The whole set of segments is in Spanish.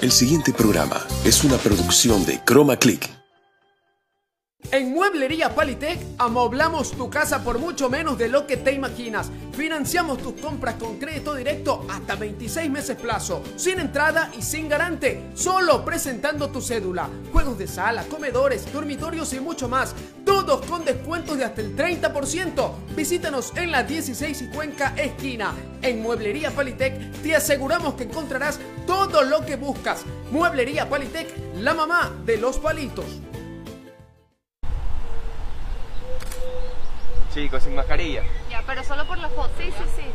El siguiente programa es una producción de Chroma Click. Mueblería Palitec amoblamos tu casa por mucho menos de lo que te imaginas. Financiamos tus compras con crédito directo hasta 26 meses plazo, sin entrada y sin garante, solo presentando tu cédula. Juegos de sala, comedores, dormitorios y mucho más, todos con descuentos de hasta el 30%. Visítanos en la 16 y Cuenca esquina. En Mueblería Palitec te aseguramos que encontrarás todo lo que buscas. Mueblería Palitec, la mamá de los palitos. Chicos, sin mascarilla. Ya, pero solo por la foto. Sí, sí, sí.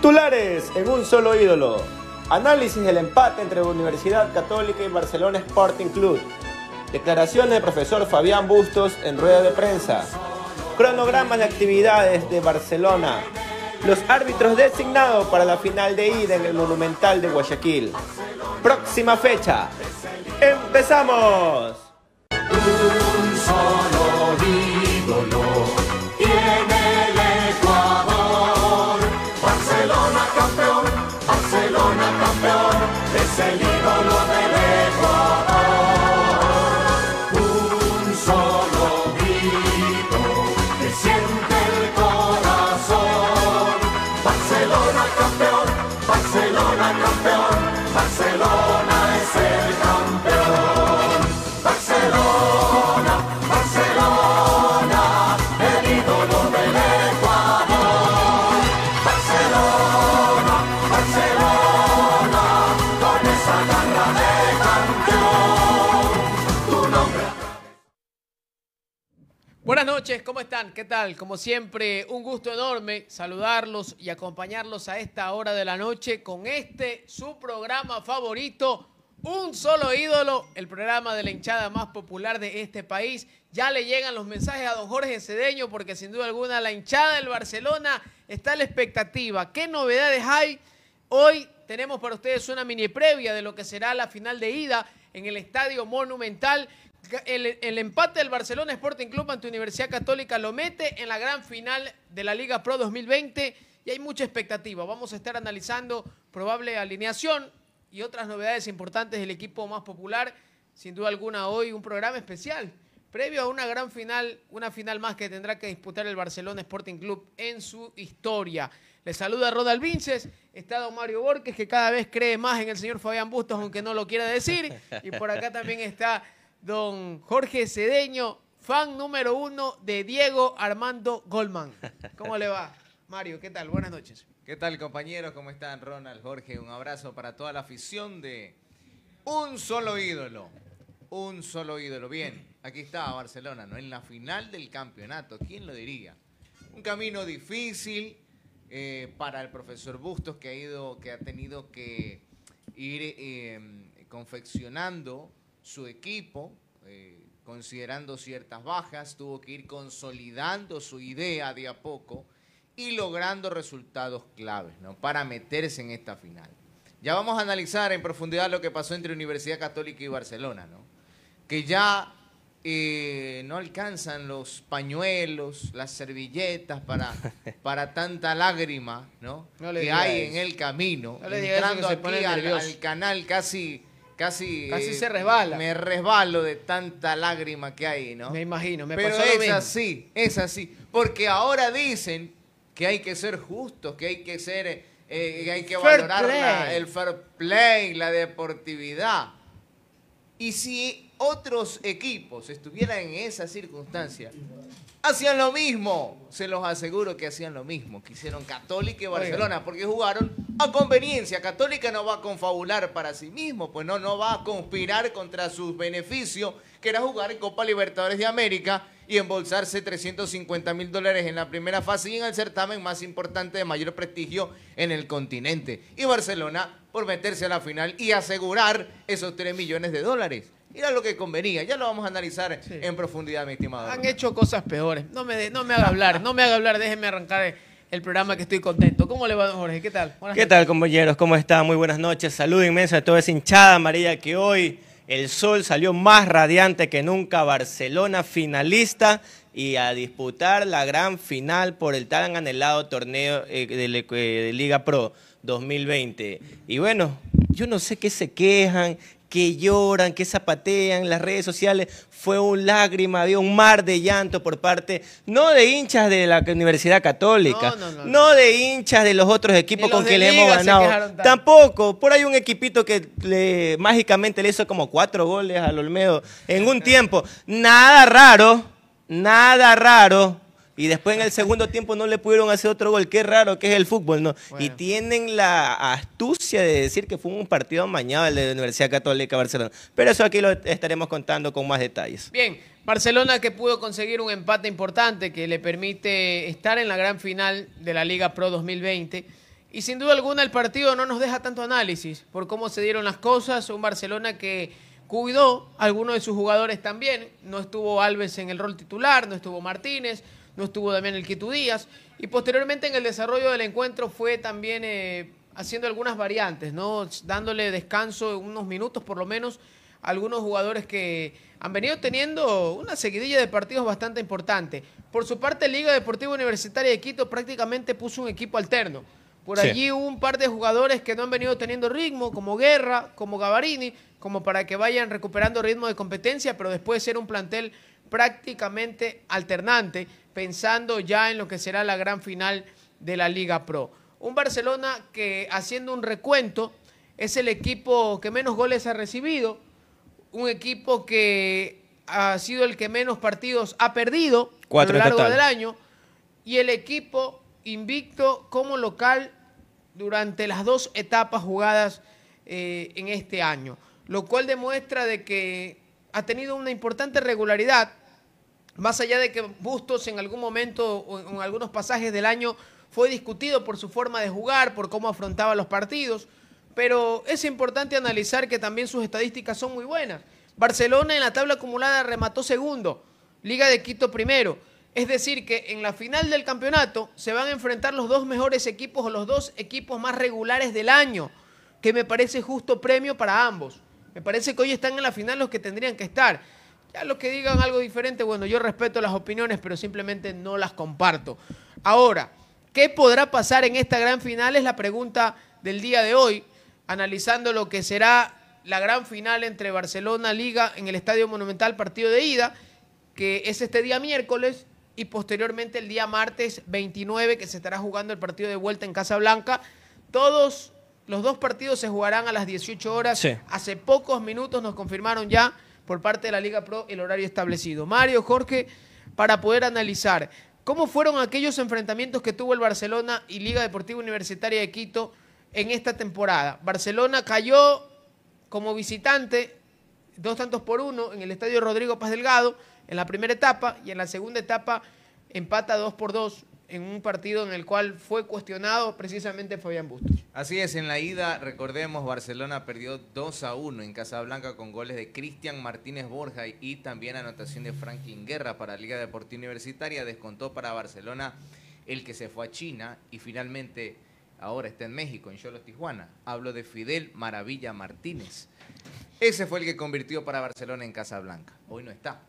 Titulares en un solo ídolo. Análisis del empate entre Universidad Católica y Barcelona Sporting Club. Declaraciones del profesor Fabián Bustos en rueda de prensa. Cronogramas de actividades de Barcelona. Los árbitros designados para la final de ida en el Monumental de Guayaquil. Próxima fecha. ¡Empezamos! Un solo es ¿cómo están? ¿Qué tal? Como siempre, un gusto enorme saludarlos y acompañarlos a esta hora de la noche con este, su programa favorito, Un Solo Ídolo, el programa de la hinchada más popular de este país. Ya le llegan los mensajes a don Jorge Cedeño porque sin duda alguna la hinchada del Barcelona está a la expectativa. ¿Qué novedades hay? Hoy tenemos para ustedes una mini previa de lo que será la final de ida en el Estadio Monumental. El, empate del Barcelona Sporting Club ante Universidad Católica lo mete en la gran final de la Liga Pro 2020 y hay mucha expectativa. Vamos a estar analizando probable alineación y otras novedades importantes del equipo más popular. Sin duda alguna hoy un programa especial previo a una gran final, una final más que tendrá que disputar el Barcelona Sporting Club en su historia. Le saluda Rodal Vinces, está don Mario Borges, que cada vez cree más en el señor Fabián Bustos, aunque no lo quiera decir. Y por acá también está don Jorge Cedeño, fan número uno de Diego Armando Goldman. ¿Cómo le va? Mario, ¿qué tal? Buenas noches. ¿Qué tal, compañeros? ¿Cómo están? Ronald, Jorge, un abrazo para toda la afición de Un Solo Ídolo. Un solo ídolo. Bien, aquí está Barcelona, ¿no? En la final del campeonato. ¿Quién lo diría? Un camino difícil eh, para el profesor Bustos que ha ido, que ha tenido que ir eh, confeccionando su equipo, eh, considerando ciertas bajas, tuvo que ir consolidando su idea de a poco y logrando resultados claves, ¿no? Para meterse en esta final. Ya vamos a analizar en profundidad lo que pasó entre Universidad Católica y Barcelona, ¿no? Que ya eh, no alcanzan los pañuelos, las servilletas para, para tanta lágrima, ¿no? Que hay eso. en el camino. No le diga eso, entrando aquí al, al canal casi, casi, Casi eh, se resbala. Me resbalo de tanta lágrima que hay, ¿no? Me imagino, me Pero pasó lo es mismo. así, es así. Porque ahora dicen que hay que ser justos, que hay que ser, eh, que hay que Fair valorar la- el fair play, la deportividad. Y si otros equipos estuvieran en esa circunstancia, hacían lo mismo. Se los aseguro que hacían lo mismo que hicieron Católica y Barcelona, porque jugaron a conveniencia. Católica no va a confabular para sí mismo, pues no, no va a conspirar contra sus beneficios, que era jugar en Copa Libertadores de América y embolsarse 350 mil dólares en la primera fase y en el certamen más importante de mayor prestigio en el continente. Y Barcelona por meterse a la final y asegurar esos 3 millones de dólares. Era lo que convenía. Ya lo vamos a analizar Sí. en profundidad, mi estimado. Han hecho cosas peores. No me, de- no me haga hablar, no me haga hablar, déjeme arrancar el programa que estoy contento. ¿Cómo le va, don Jorge? ¿Qué tal? Buenas ¿Qué tal, compañeros? ¿Cómo están? Muy buenas noches. Saludo inmenso a toda esa hinchada amarilla que hoy el sol salió más radiante que nunca. Barcelona finalista y a disputar la gran final por el tan anhelado torneo eh, de, eh, de Liga Pro 2020. Y bueno, yo no sé qué se quejan, que lloran, que zapatean en las redes sociales. Fue un lágrima, había un mar de llanto por parte, no de hinchas de la Universidad Católica, No, no, no, no de hinchas de los otros equipos los con que le hemos ganado. Tampoco. Por ahí un equipito que le, mágicamente le hizo como cuatro goles al Olmedo en un tiempo. Nada raro, nada raro. Y después en el segundo tiempo no le pudieron hacer otro gol. Qué raro que es el fútbol, ¿no? Bueno. Y tienen la astucia de decir que fue un partido amañado el de la Universidad Católica Barcelona. Pero eso aquí lo estaremos contando con más detalles. Bien, Barcelona que pudo conseguir un empate importante que le permite estar en la gran final de la Liga Pro 2020. Y sin duda alguna el partido no nos deja tanto análisis por cómo se dieron las cosas. Un Barcelona que cuidó a algunos de sus jugadores también. No estuvo Alves en el rol titular, no estuvo Martínez, no estuvo también el Quito Díaz. Y posteriormente en el desarrollo del encuentro fue también eh, haciendo algunas variantes, ¿no? dándole descanso unos minutos por lo menos a algunos jugadores que han venido teniendo una seguidilla de partidos bastante importante. Por su parte, Liga Deportiva Universitaria de Quito prácticamente puso un equipo alterno. Por Sí. allí hubo un par de jugadores que no han venido teniendo ritmo, como Guerra, como Gavarini, como para que vayan recuperando ritmo de competencia, pero después ser un plantel prácticamente alternante, pensando ya en lo que será la gran final de la Liga Pro. Un Barcelona que haciendo un recuento es el equipo que menos goles ha recibido, un equipo que ha sido el que menos partidos ha perdido Cuatro a lo largo total. del año y el equipo invicto como local durante las dos etapas jugadas eh, en este año, lo cual demuestra de que ha tenido una importante regularidad, más allá de que Bustos en algún momento o en algunos pasajes del año fue discutido por su forma de jugar, por cómo afrontaba los partidos, pero es importante analizar que también sus estadísticas son muy buenas. Barcelona en la tabla acumulada remató segundo, Liga de Quito primero. Es decir, que en la final del campeonato se van a enfrentar los dos mejores equipos o los dos equipos más regulares del año, que me parece justo premio para ambos. Me parece que hoy están en la final los que tendrían que estar. Ya los que digan algo diferente, bueno, yo respeto las opiniones, pero simplemente no las comparto. Ahora, ¿qué podrá pasar en esta gran final? Es la pregunta del día de hoy, analizando lo que será la gran final entre Barcelona Liga en el Estadio Monumental, partido de ida, que es este día miércoles, y posteriormente el día martes 29, que se estará jugando el partido de vuelta en Casablanca. Todos los dos partidos se jugarán a las 18 horas. Sí. Hace pocos minutos nos confirmaron ya por parte de la Liga Pro el horario establecido. Mario, Jorge, para poder analizar cómo fueron aquellos enfrentamientos que tuvo el Barcelona y Liga Deportiva Universitaria de Quito en esta temporada. Barcelona cayó como visitante dos tantos por uno en el estadio Rodrigo Paz Delgado en la primera etapa y en la segunda etapa empata dos por dos en un partido en el cual fue cuestionado precisamente Fabián Bustos. Así es, en la ida, recordemos, Barcelona perdió 2 a 1 en Casablanca con goles de Cristian Martínez Borja y también anotación de Franklin Guerra para Liga Deportiva Universitaria. Descontó para Barcelona el que se fue a China y finalmente ahora está en México, en Cholos Tijuana. Hablo de Fidel Maravilla Martínez. Ese fue el que convirtió para Barcelona en Casablanca. Hoy no está.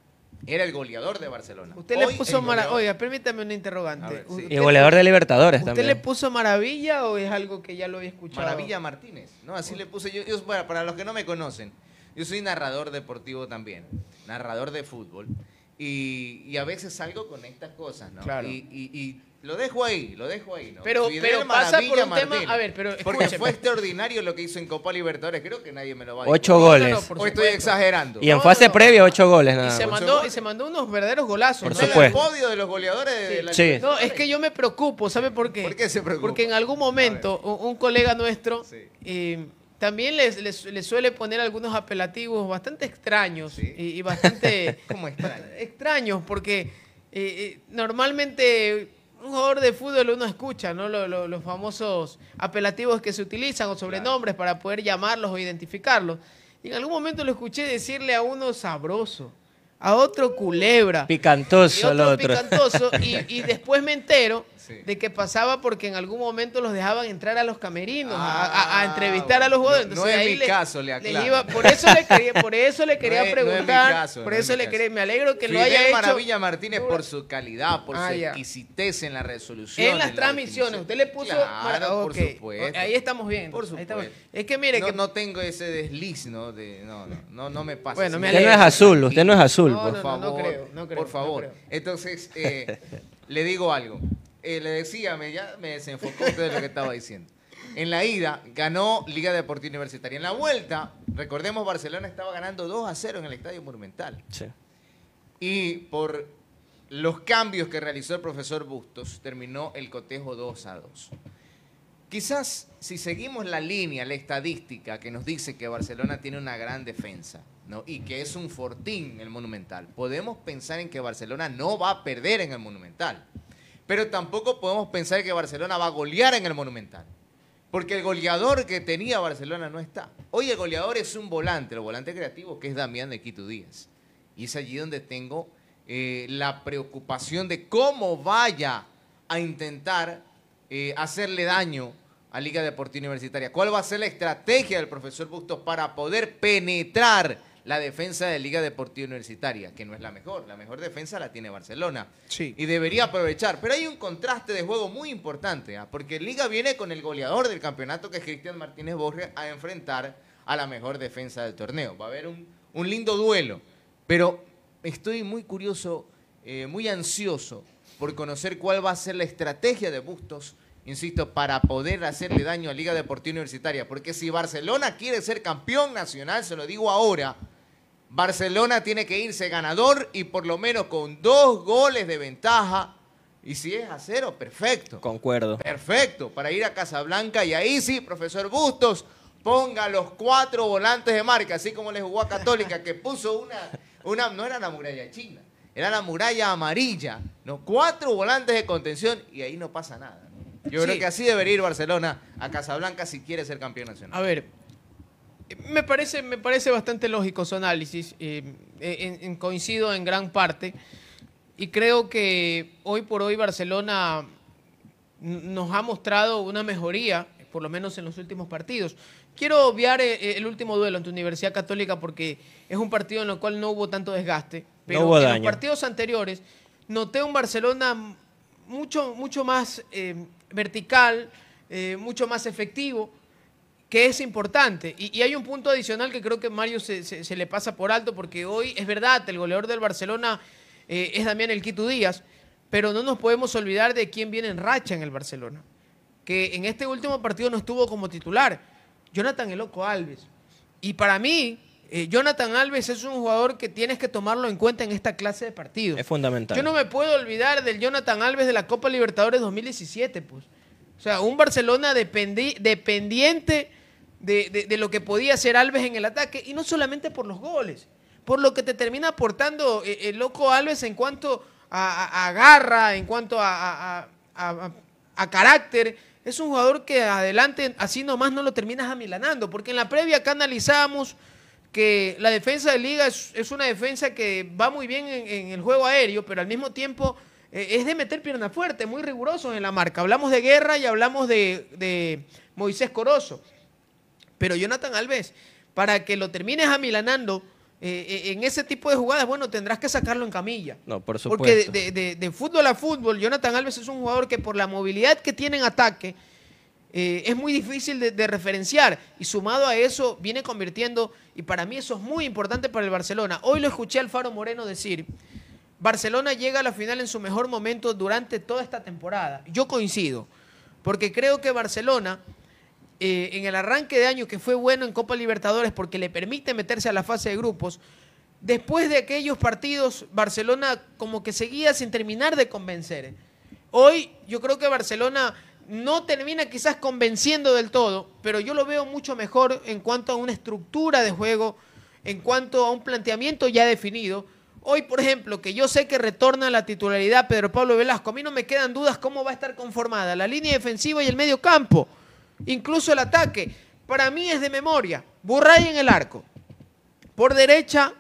Era el goleador de Barcelona. Usted Hoy le puso el mara- goleador- Oiga, permítame una interrogante. Ver, sí. ¿Usted- Y goleador de Libertadores ¿Usted también. le puso maravilla o es algo que ya lo había escuchado? Maravilla Martínez, ¿no? Así le puse yo. yo- para, para los que no me conocen, yo soy narrador deportivo también, narrador de fútbol. Y, y a veces salgo con estas cosas, ¿no? Claro. Y, y- y lo dejo ahí, lo dejo ahí, ¿no? Pero- Fidel pero pasa por un tema- a ver, pero Porque escúcheme. fue extraordinario lo que hizo en Copa Libertadores. Creo que nadie me lo va a Ocho discutir. goles. No, O estoy exagerando. Y en No, fase previa, ocho goles Y nada se, más. mandó, y se mandó unos verdaderos golazos. Por el podio de los goleadores de la Sí. No, es que yo me preocupo, ¿sabe por qué? ¿Por qué se preocupa? Porque en algún momento un, colega nuestro Sí. eh, también les, les- les suele poner algunos apelativos bastante extraños Sí. y, y bastante ¿Cómo extraño? extraños porque eh, eh, normalmente un jugador de fútbol uno escucha, ¿no? Lo- lo- los famosos apelativos que se utilizan o sobrenombres para poder llamarlos o identificarlos. Y en algún momento lo escuché decirle a uno sabroso, a otro culebra. Picantoso el otro. picantoso, y, y después me entero Sí. de que pasaba porque en algún momento los dejaban entrar a los camerinos a, Ah, a- a entrevistar a los jugadores. no- no Entonces, es ahí mi le- caso, le aclaro. iba- por eso le quería, por eso le quería No es- no es mi preguntar, caso, por no es eso mi le caso. quería, me alegro que lo Fidel haya hecho Maravilla Martínez por su calidad, por Ah, su ya. exquisitez en la resolución. en las la transmisiones. definición. Usted le puso Claro, por supuesto. Ahí estamos bien. Por ahí estamos- supuesto. Es que mire no, que no tengo ese desliz, ¿no? De, no, no, no, no me pasa. Bueno, me Usted no es azul, usted no es azul. No, no, por no, favor, creo, no creo, por no favor. Entonces, eh, le digo algo. Eh, le decía, me, ya me desenfocó usted de lo que estaba diciendo. En la ida ganó Liga Deportiva Universitaria. En la vuelta, recordemos, Barcelona estaba ganando 2 a 0 en el Estadio Monumental. Sí. Y por los cambios que realizó el profesor Bustos, terminó el cotejo 2 a 2. Quizás si seguimos la línea, la estadística que nos dice que Barcelona tiene una gran defensa ¿no? y que es un fortín el Monumental, podemos pensar en que Barcelona no va a perder en el Monumental. Pero tampoco podemos pensar que Barcelona va a golear en el Monumental. Porque el goleador que tenía Barcelona no está. Hoy el goleador es un volante, el volante creativo, que es Damián de Quito Díaz. Y es allí donde tengo eh, la preocupación de cómo vaya a intentar eh, hacerle daño a Liga Deportiva Universitaria. ¿Cuál va a ser la estrategia del profesor Bustos para poder penetrar la defensa de Liga Deportiva Universitaria? Que no es la mejor. La mejor defensa la tiene Barcelona. Sí. Y debería aprovechar. Pero hay un contraste de juego muy importante, ¿ah? porque Liga viene con el goleador del campeonato, que es Cristian Martínez Borges, a enfrentar a la mejor defensa del torneo. Va a haber un, un lindo duelo. Pero estoy muy curioso, eh, muy ansioso por conocer cuál va a ser la estrategia de Bustos, insisto, para poder hacerle daño a Liga Deportiva Universitaria. Porque si Barcelona quiere ser campeón nacional, se lo digo ahora, Barcelona tiene que irse ganador y por lo menos con dos goles de ventaja. Y si es a cero, perfecto. Concuerdo. Perfecto, para ir a Casablanca y ahí sí, profesor Bustos, ponga los cuatro volantes de marca, así como le jugó a Católica, que puso una, una, no era la muralla china, era la muralla amarilla, ¿no? Cuatro volantes de contención y ahí no pasa nada. Yo creo que así debería ir Barcelona a Casablanca si quiere ser campeón nacional. A ver, me parece, me parece bastante lógico su análisis. eh, en- en- coincido en gran parte. Y creo que hoy por hoy Barcelona nos ha mostrado una mejoría, por lo menos en los últimos partidos. Quiero obviar eh, el último duelo ante Universidad Católica porque es un partido en el cual no hubo tanto desgaste. Pero hubo en daño. los partidos anteriores noté un Barcelona mucho, mucho más eh, vertical, eh, mucho más efectivo que es importante. Y, y hay un punto adicional que creo que Mario se, se- se le pasa por alto, porque hoy es verdad, el goleador del Barcelona eh, es Damián El Quito Díaz, pero no nos podemos olvidar de quién viene en racha en el Barcelona, que en este último partido no estuvo como titular, Jonathan El Loco Alves. Y para mí, eh, Jonathan Alves es un jugador que tienes que tomarlo en cuenta en esta clase de partidos. Es fundamental. Yo no me puedo olvidar del Jonathan Alves de la Copa Libertadores 2017, pues. O sea, un Barcelona dependi- dependiente de, de- lo que podía hacer Alves en el ataque, y no solamente por los goles, por lo que te termina aportando eh, el loco Alves en cuanto a, a- garra, en cuanto a, a- carácter. Es un jugador que adelante, así nomás no lo terminas amilanando, porque en la previa acá analizábamos que la defensa de Liga es, es una defensa que va muy bien en, en el juego aéreo, pero al mismo tiempo eh, es de meter pierna fuerte, muy rigurosos en la marca. Hablamos de Guerra y hablamos de, de Moisés Corozo. Pero Jonathan Alves, para que lo termines amilanando eh, eh, en ese tipo de jugadas, bueno, tendrás que sacarlo en camilla. No, por Porque de, supuesto. de- de- de fútbol a fútbol, Jonathan Alves es un jugador que por la movilidad que tiene en ataque, eh, es muy difícil de, de referenciar. Y sumado a eso, viene convirtiendo, y para mí eso es muy importante para el Barcelona. Hoy lo escuché a Alfaro Moreno decir, Barcelona llega a la final en su mejor momento durante toda esta temporada. Yo coincido, porque creo que Barcelona, eh, en el arranque de año que fue bueno en Copa Libertadores porque le permite meterse a la fase de grupos, después de aquellos partidos, Barcelona como que seguía sin terminar de convencer. Hoy yo creo que Barcelona no termina quizás convenciendo del todo, pero yo lo veo mucho mejor en cuanto a una estructura de juego, en cuanto a un planteamiento ya definido. Hoy, por ejemplo, que yo sé que retorna la titularidad Pedro Pablo Velasco, a mí no me quedan dudas cómo va a estar conformada la línea defensiva y el medio campo, incluso el ataque. Para mí es de memoria. Burray en el arco. Por derecha,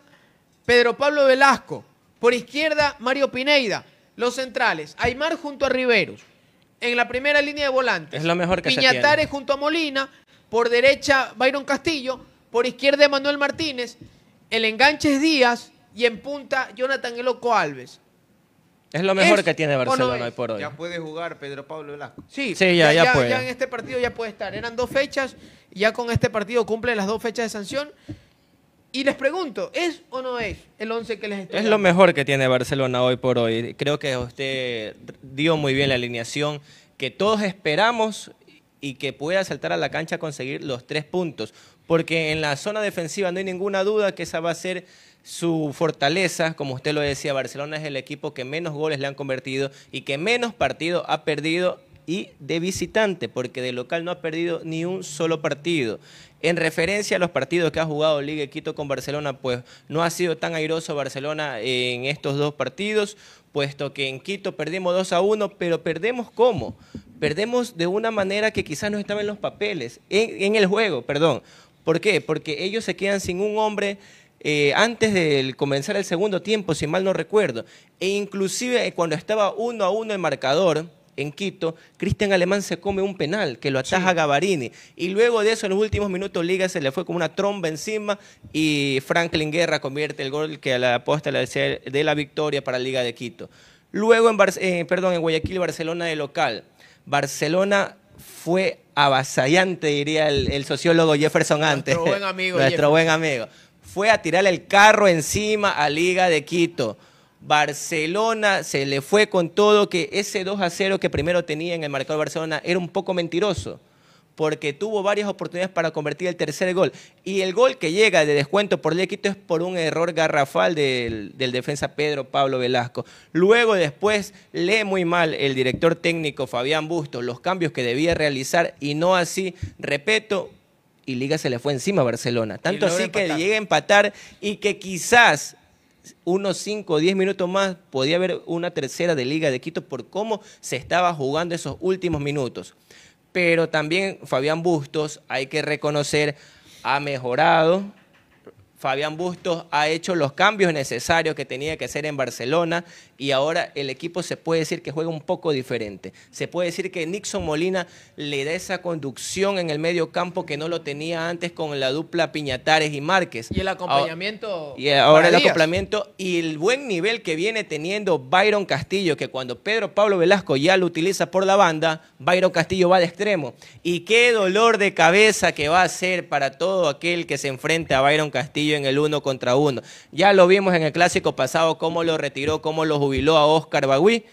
Pedro Pablo Velasco. Por izquierda, Mario Pineida. Los centrales, Aymar junto a Riveros. En la primera línea de volantes. Es lo mejor que se Piñatares tiene. junto a Molina. Por derecha, Byron Castillo. Por izquierda, Manuel Martínez. El enganche es Díaz. Y en punta, Jonathan El Loco Alves. Es lo mejor ¿Es que tiene no Barcelona hoy por hoy. Ya puede jugar Pedro Pablo Velasco. Sí, Sí, ya- ya puede. en este partido ya puede estar. Eran dos fechas. y Ya con este partido cumple las dos fechas de sanción. Y les pregunto, ¿es o no es el 11 que les estoy Es lo mejor que tiene Barcelona hoy por hoy. Creo que usted dio muy bien la alineación que todos esperamos y que pueda saltar a la cancha a conseguir los tres puntos. Porque en la zona defensiva no hay ninguna duda que esa va a ser su fortaleza. Como usted lo decía, Barcelona es el equipo que menos goles le han convertido y que menos partidos ha perdido y de visitante, porque de local no ha perdido ni un solo partido. En referencia a los partidos que ha jugado Liga Quito con Barcelona, pues no ha sido tan airoso Barcelona en estos dos partidos, puesto que en Quito perdimos 2 a 1, pero perdemos cómo? Perdemos de una manera que quizás no estaba en los papeles, en, en el juego, perdón. ¿Por qué? Porque ellos se quedan sin un hombre eh, antes de comenzar el segundo tiempo, si mal no recuerdo. E inclusive eh, cuando estaba uno a uno el marcador en Quito, Cristian Alemán se come un penal que lo ataja Gavarini. Y luego de eso, en los últimos minutos, Liga se le fue como una tromba encima y Franklin Guerra convierte el gol que a la aposta de la victoria para Liga de Quito. Luego, en, Bar- eh, perdón, en Guayaquil, Barcelona de local. Barcelona fue avasallante, diría el, el sociólogo Jefferson antes. Nuestro buen amigo Nuestro Jefferson. buen amigo. Fue a tirarle el carro encima a Liga de Quito. Barcelona se le fue con todo que ese 2 a 0 que primero tenía en el marcador Barcelona era un poco mentiroso, porque tuvo varias oportunidades para convertir el tercer gol. Y el gol que llega de descuento por Liga de Quito es por un error garrafal del, del defensa Pedro Pablo Velasco. Luego después lee muy mal el director técnico Fabián Bustos los cambios que debía realizar y no así, repito, y Liga se le fue encima a Barcelona. Tanto así que empatar. llega a empatar y que quizás unos 5 o 10 minutos más podía haber una tercera de Liga de Quito por cómo se estaba jugando esos últimos minutos. Pero también Fabián Bustos, hay que reconocer, ha mejorado. Fabián Bustos ha hecho los cambios necesarios que tenía que hacer en Barcelona y ahora el equipo se puede decir que juega un poco diferente. Se puede decir que Nixon Molina le da esa conducción en el medio campo que no lo tenía antes con la dupla Piñatares y Márquez. Y el acompañamiento. Y ahora el Díaz. acoplamiento y el buen nivel que viene teniendo Byron Castillo, que cuando Pedro Pablo Velasco ya lo utiliza por la banda, Byron Castillo va de extremo. Y qué dolor de cabeza que va a ser para todo aquel que se enfrente a Byron Castillo en el uno contra uno. Ya lo vimos en el clásico pasado, cómo lo retiró, cómo lo jubiló a Oscar Bagui.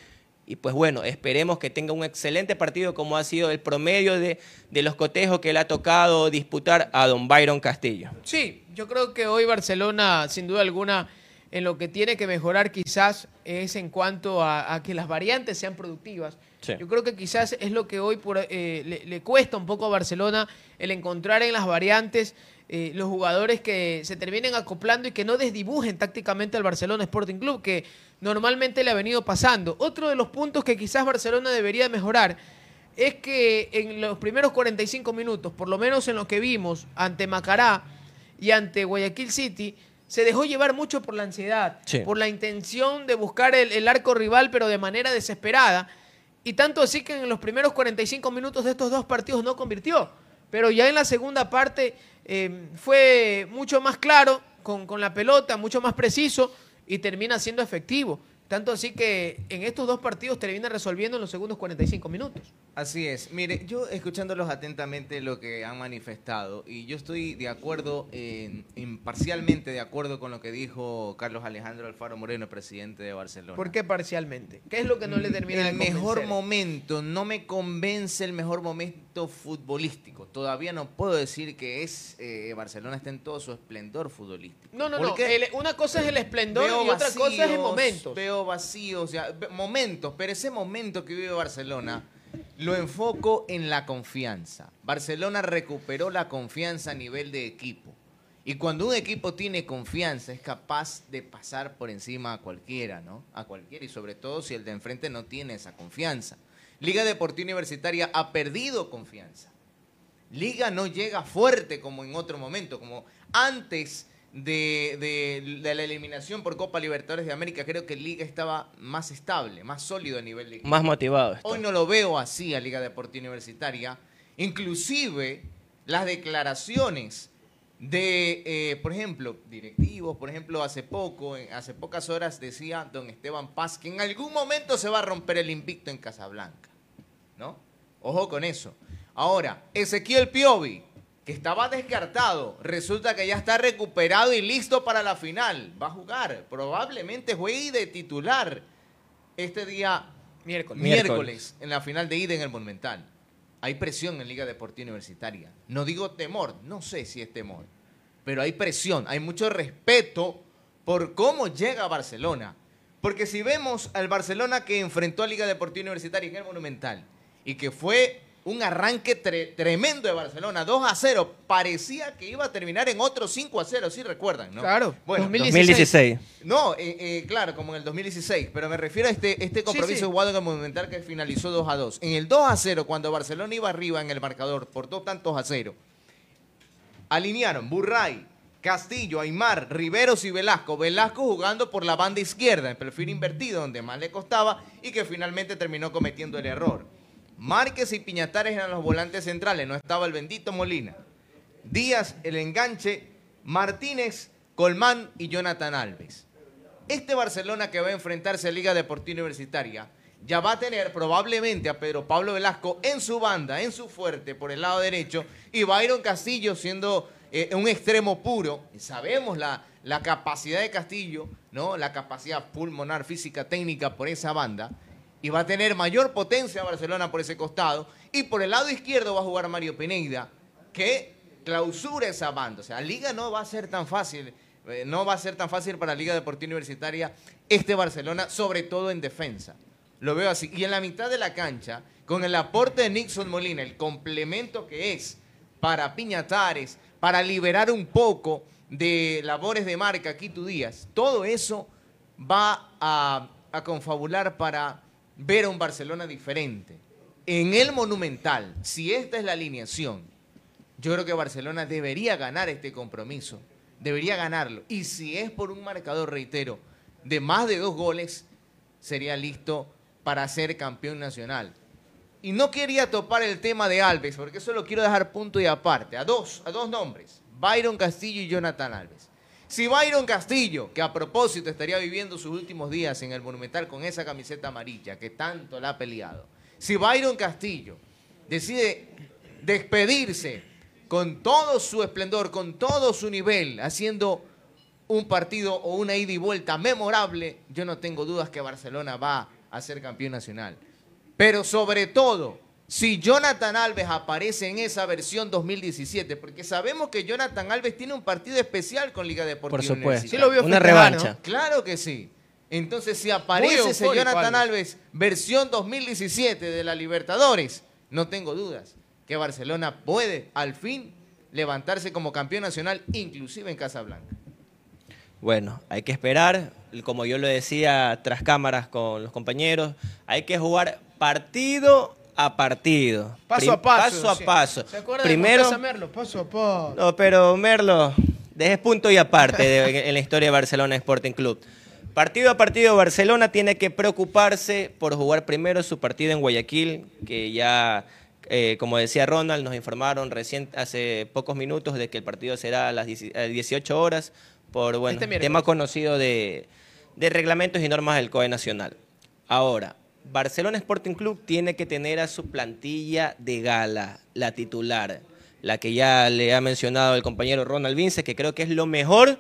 Y pues bueno, esperemos que tenga un excelente partido como ha sido el promedio de, de los cotejos que le ha tocado disputar a don Byron Castillo. Sí, yo creo que hoy Barcelona, sin duda alguna, en lo que tiene que mejorar quizás es en cuanto a, a que las variantes sean productivas. Sí. Yo creo que quizás es lo que hoy por, eh, le, le cuesta un poco a Barcelona el encontrar en las variantes eh, los jugadores que se terminen acoplando y que no desdibujen tácticamente al Barcelona Sporting Club, que normalmente le ha venido pasando. Otro de los puntos que quizás Barcelona debería mejorar es que en los primeros 45 minutos, por lo menos en lo que vimos ante Macará y ante Guayaquil City, se dejó llevar mucho por la ansiedad, Sí. por la intención de buscar el, el arco rival, pero de manera desesperada. Y tanto así que en los primeros 45 minutos de estos dos partidos no convirtió. Pero ya en la segunda parte eh, fue mucho más claro con, con la pelota, mucho más preciso y termina siendo efectivo. Tanto así que en estos dos partidos termina resolviendo en los segundos 45 minutos. Así es. Mire, yo escuchándolos atentamente lo que han manifestado y yo estoy de acuerdo, en, en- parcialmente de acuerdo con lo que dijo Carlos Alejandro Alfaro Moreno, presidente de Barcelona. ¿Por qué parcialmente? ¿Qué es lo que no le termina el de mejor momento, no me convence el mejor momento futbolístico. Todavía no puedo decir que es eh, Barcelona está en todo su esplendor futbolístico. No, no, no. Porque El- una cosa es el esplendor veo y otra cosa es el momento. Veo vacíos, ve- momentos, pero ese momento que vive Barcelona lo enfoco en la confianza. Barcelona recuperó la confianza a nivel de equipo. Y cuando un equipo tiene confianza, es capaz de pasar por encima a cualquiera, ¿no? A cualquiera, y sobre todo si el de enfrente no tiene esa confianza. Liga Deportiva Universitaria ha perdido confianza. Liga no llega fuerte como en otro momento, como antes de, de- de la eliminación por Copa Libertadores de América, creo que Liga estaba más estable, más sólido a nivel de equipo. Más motivado. está. Hoy no lo veo así a Liga Deportiva Universitaria. Inclusive las declaraciones de, eh, por ejemplo, directivos, por ejemplo, hace poco, hace pocas horas decía don Esteban Paz que en algún momento se va a romper el invicto en Casablanca. ¿No? Ojo con eso. Ahora, Ezequiel Piovi, que estaba descartado, resulta que ya está recuperado y listo para la final. Va a jugar. Probablemente juegue de titular este día Miércoles. miércoles en la final de ida en el Monumental. Hay presión en Liga Deportiva Universitaria. No digo temor, no sé si es temor, pero hay presión, hay mucho respeto por cómo llega a Barcelona. Porque si vemos al Barcelona que enfrentó a Liga Deportiva Universitaria en el Monumental y que fue un arranque tre- tremendo de Barcelona, 2 a 0, parecía que iba a terminar en otro 5 a 0, si recuerdan, ¿no? Claro, Bueno, 2016. no, eh, eh, claro, como en el 2016, pero me refiero a este, este compromiso sí. jugado en el Monumental que finalizó 2 a 2. En el 2 a 0, cuando Barcelona iba arriba en el marcador por dos tantos a 0, alinearon Burray, Castillo, Aymar, Riveros y Velasco. Velasco jugando por la banda izquierda, en perfil invertido, donde más le costaba y que finalmente terminó cometiendo el error. Márquez y Piñatares eran los volantes centrales, no estaba el bendito Molina. Díaz, el enganche, Martínez, Colmán y Jonathan Alves. Este Barcelona que va a enfrentarse a Liga Deportiva Universitaria ya va a tener probablemente a Pedro Pablo Velasco en su banda, en su fuerte, por el lado derecho, y Byron Castillo siendo eh, un extremo puro. Sabemos la, la capacidad de Castillo, ¿no? la capacidad pulmonar, física, técnica por esa banda. Y va a tener mayor potencia Barcelona por ese costado. Y por el lado izquierdo va a jugar Mario Pineda, que clausura esa banda. O sea, Liga no va a ser tan fácil, eh, no va a ser tan fácil para Liga Deportiva Universitaria este Barcelona, sobre todo en defensa. Lo veo así. Y en la mitad de la cancha, con el aporte de Nixon Molina, el complemento que es para Piñatares, para liberar un poco de labores de marca Quito Díaz, todo eso va a confabular para ver a un Barcelona diferente. En el Monumental, si esta es la alineación, yo creo que Barcelona debería ganar este compromiso, debería ganarlo. Y si es por un marcador, reitero, de más de dos goles, sería listo para ser campeón nacional. Y no quería topar el tema de Alves, porque eso lo quiero dejar punto y aparte, a dos, a dos nombres, Byron Castillo y Jonathan Alves. Si Byron Castillo, que a propósito estaría viviendo sus últimos días en el Monumental con esa camiseta amarilla que tanto la ha peleado, si Byron Castillo decide despedirse con todo su esplendor, con todo su nivel, haciendo un partido o una ida y vuelta memorable, yo no tengo dudas que Barcelona va a ser campeón nacional. Pero sobre todo, si Jonathan Alves aparece en esa versión 2017, porque sabemos que Jonathan Alves tiene un partido especial con Liga Deportiva Por supuesto. Universitaria. Sí lo vio Una revancha. ¿no? Claro que sí. Entonces, si aparece ese Jonathan Alves. Alves, versión 2017 de la Libertadores, no tengo dudas que Barcelona puede al fin levantarse como campeón nacional, inclusive en Casablanca. Bueno, hay que esperar, como yo lo decía tras cámaras con los compañeros, hay que jugar partido a partido. Paso Prim- a paso. Paso a sí. paso. ¿Se Primero, de Merlo? Paso a paso. no, pero Merlo, dejes punto y aparte de- en la historia de Barcelona Sporting Club. Partido a partido, Barcelona tiene que preocuparse por jugar primero su partido en Guayaquil, que ya, eh, como decía Ronald, nos informaron recién, hace pocos minutos de que el partido será a las 10 a 18 horas por bueno, Este tema conocido de, de reglamentos y normas del COE Nacional. Ahora, Barcelona Sporting Club tiene que tener a su plantilla de gala, la titular, la que ya le ha mencionado el compañero Ronald Vince, que creo que es lo mejor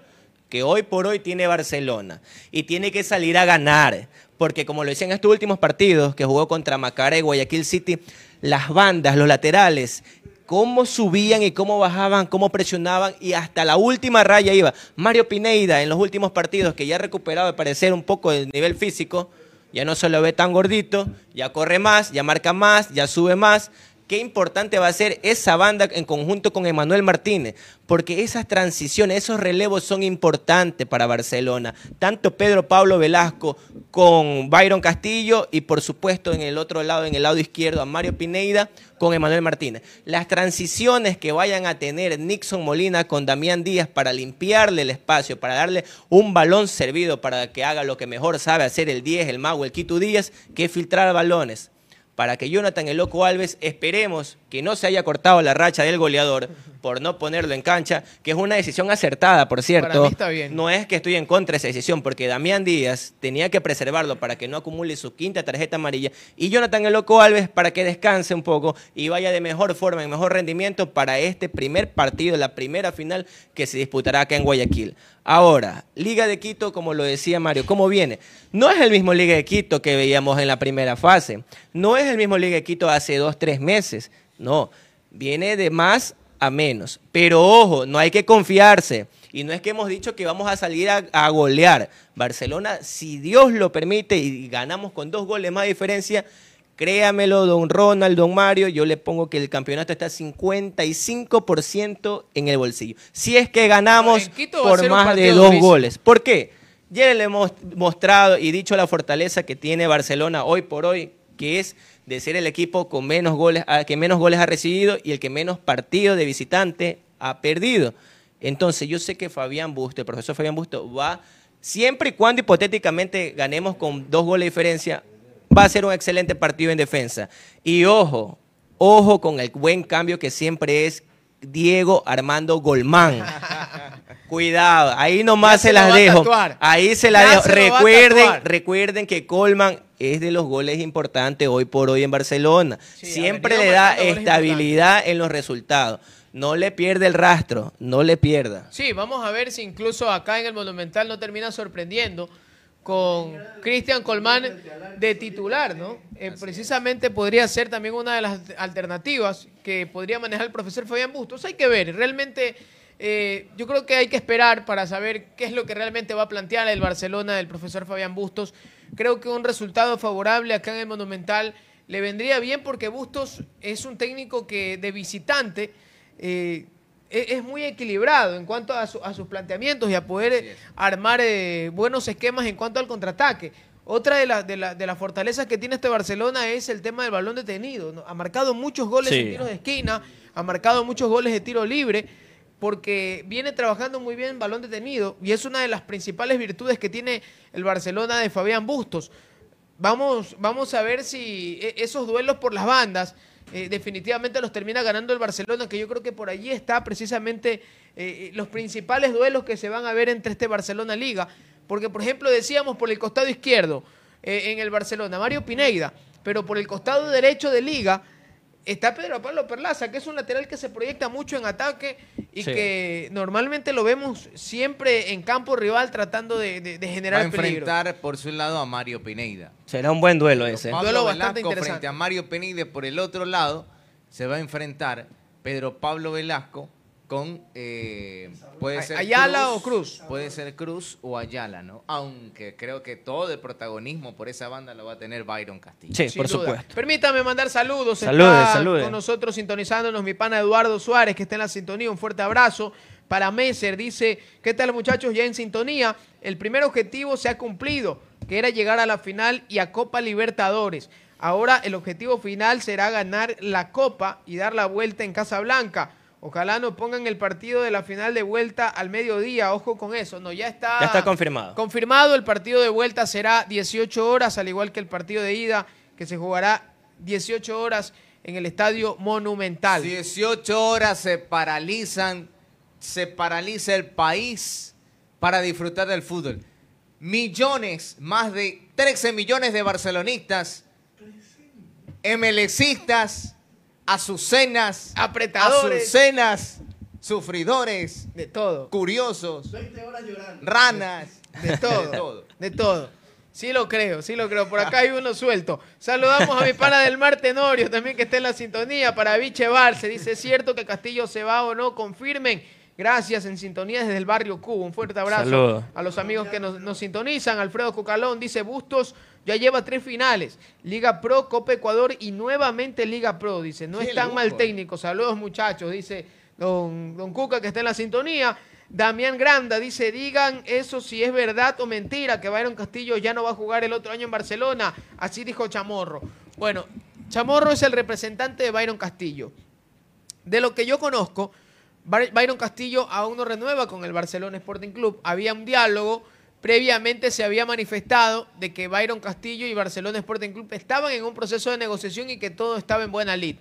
que hoy por hoy tiene Barcelona. Y tiene que salir a ganar, porque como lo decía en estos últimos partidos que jugó contra Macará y Guayaquil City, las bandas, los laterales, cómo subían y cómo bajaban, cómo presionaban y hasta la última raya iba. Mario Pineida en los últimos partidos, que ya ha recuperado de parecer un poco el nivel físico, ya no se lo ve tan gordito, ya corre más, ya marca más, ya sube más, qué importante va a ser esa banda en conjunto con Emanuel Martínez, porque esas transiciones, esos relevos son importantes para Barcelona. Tanto Pedro Pablo Velasco con Byron Castillo y por supuesto en el otro lado, en el lado izquierdo, a Mario Pineida con Emanuel Martínez. Las transiciones que vayan a tener Nixon Molina con Damián Díaz para limpiarle el espacio, para darle un balón servido para que haga lo que mejor sabe hacer el 10, el mago, el Quito Díaz, que filtrar balones para que Jonathan el Loco Alves esperemos que no se haya cortado la racha del goleador por no ponerlo en cancha, que es una decisión acertada, por cierto. Para mí está bien. No es que estoy en contra de esa decisión, porque Damián Díaz tenía que preservarlo para que no acumule su quinta tarjeta amarilla y Jonathan el Loco Alves para que descanse un poco y vaya de mejor forma, en mejor rendimiento para este primer partido, la primera final que se disputará acá en Guayaquil. Ahora, Liga de Quito, como lo decía Mario, ¿cómo viene? No es el mismo Liga de Quito que veíamos en la primera fase. No es el mismo Liga de Quito hace dos, tres meses. No, viene de más a menos. Pero ojo, no hay que confiarse. Y no es que hemos dicho que vamos a salir a, a golear. Barcelona, si Dios lo permite y ganamos con dos goles más de diferencia, créamelo, don Ronald, don Mario, yo le pongo que el campeonato está 55% en el bolsillo. Si es que ganamos por más de dos durísimo. goles. ¿Por qué? Ya le hemos mostrado y dicho la fortaleza que tiene Barcelona hoy por hoy, que es de ser el equipo con menos goles, a- que menos goles ha recibido y el que menos partidos de visitante ha perdido. Entonces, yo sé que Fabián Busto, el profesor Fabián Busto, va, siempre y cuando hipotéticamente ganemos con dos goles de diferencia, va a ser un excelente partido en defensa. Y ojo, ojo con el buen cambio que siempre es Diego Armando Golmán. Cuidado, ahí nomás se las dejo. Ahí se la Ya dejo. se Recuerden, recuerden que Colman es de los goles importantes hoy por hoy en Barcelona. Sí, Siempre le da estabilidad en los resultados. No le pierde el rastro, no le pierda. Sí, vamos a ver si incluso acá en el Monumental no termina sorprendiendo con Cristian Colmán de titular, ¿no? Eh, precisamente podría ser también una de las alternativas que podría manejar el profesor Fabián Bustos. Hay que ver, realmente eh, yo creo que hay que esperar para saber qué es lo que realmente va a plantear el Barcelona del profesor Fabián Bustos. Creo que un resultado favorable acá en el Monumental le vendría bien porque Bustos es un técnico que de visitante eh, e- es muy equilibrado en cuanto a, su- a sus planteamientos y a poder armar eh, buenos esquemas en cuanto al contraataque. Otra de, la- de, la- de las fortalezas que tiene este Barcelona es el tema del balón detenido. ¿no? Ha marcado muchos goles Sí. en tiros de esquina, ha marcado muchos goles de tiro libre, porque viene trabajando muy bien balón detenido y es una de las principales virtudes que tiene el Barcelona de Fabián Bustos. Vamos, vamos a ver si e- esos duelos por las bandas eh, definitivamente los termina ganando el Barcelona, que yo creo que por allí está precisamente eh, los principales duelos que se van a ver entre este Barcelona Liga. Porque, por ejemplo, decíamos por el costado izquierdo eh, en el Barcelona, Mario Pineida, pero por el costado derecho de Liga está Pedro Pablo Perlaza, que es un lateral que se proyecta mucho en ataque y Sí. que normalmente lo vemos siempre en campo rival tratando de, de- de Va a generar peligro. enfrentar por su lado a Mario Pineida. Será un buen duelo ese. Pablo Duelo bastante Velasco interesante. frente a Mario Penide por el otro lado se va a enfrentar Pedro Pablo Velasco con eh, puede ser Ayala o Cruz. puede ser Cruz o Ayala no aunque creo que todo el protagonismo por esa banda lo va a tener Byron Castillo Sí, Sin por duda. supuesto. Permítame mandar saludos. Salude, Está salude. Con nosotros sintonizándonos mi pana Eduardo Suárez, que está en la sintonía. Un fuerte abrazo. Para Messer dice, ¿qué tal muchachos? Ya en sintonía. El primer objetivo se ha cumplido, que era llegar a la final y a Copa Libertadores. Ahora el objetivo final será ganar la Copa y dar la vuelta en Casablanca. Ojalá no pongan el partido de la final de vuelta al mediodía. Ojo con eso. No, ya está. Ya está confirmado. Confirmado, el partido de vuelta será 18 horas, al igual que el partido de ida, que se jugará 18 horas en el Estadio Monumental. 18 horas se paralizan se paraliza el país para disfrutar del fútbol millones más de 13 millones de barcelonistas MLCistas azucenas Apretadores. azucenas sufridores De todo, curiosos ranas de todo, De todo. de todo. Sí lo creo, sí lo creo. Por acá hay uno suelto. Saludamos a mi pana del Mar Tenorio, también que está en la sintonía. Para Viche Barce, dice, ¿es cierto que Castillo se va o no? Confirmen. Gracias, en sintonía desde el barrio Cubo. Un fuerte abrazo a los amigos que nos, nos sintonizan. Alfredo Cucalón dice, Bustos, Ya lleva tres finales, Liga Pro, Copa Ecuador y nuevamente Liga Pro. Dice, no es tan mal lujo. técnico. Saludos muchachos, dice don, don Cuca que está en la sintonía. Damián Granda dice, digan eso si es verdad o mentira, que Byron Castillo ya no va a jugar el otro año en Barcelona. Así dijo Chamorro. Bueno, Chamorro es el representante de Byron Castillo. De lo que yo conozco, By- Byron Castillo aún no renueva con el Barcelona Sporting Club. Había un diálogo, previamente se había manifestado de que Byron Castillo y Barcelona Sporting Club estaban en un proceso de negociación y que todo estaba en buena lid.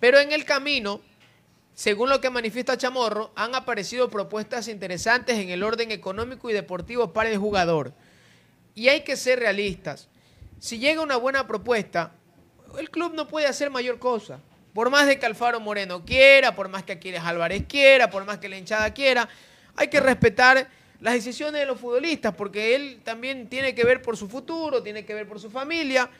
Pero en el camino, según lo que manifiesta Chamorro, han aparecido propuestas interesantes en el orden económico y deportivo para el jugador. Y hay que ser realistas. Si llega una buena propuesta, el club no puede hacer mayor cosa. Por más de que Alfaro Moreno quiera, por más que Aquiles Álvarez quiera, por más que la hinchada quiera, hay que respetar las decisiones de los futbolistas, porque él también tiene que ver por su futuro, tiene que ver por su familia,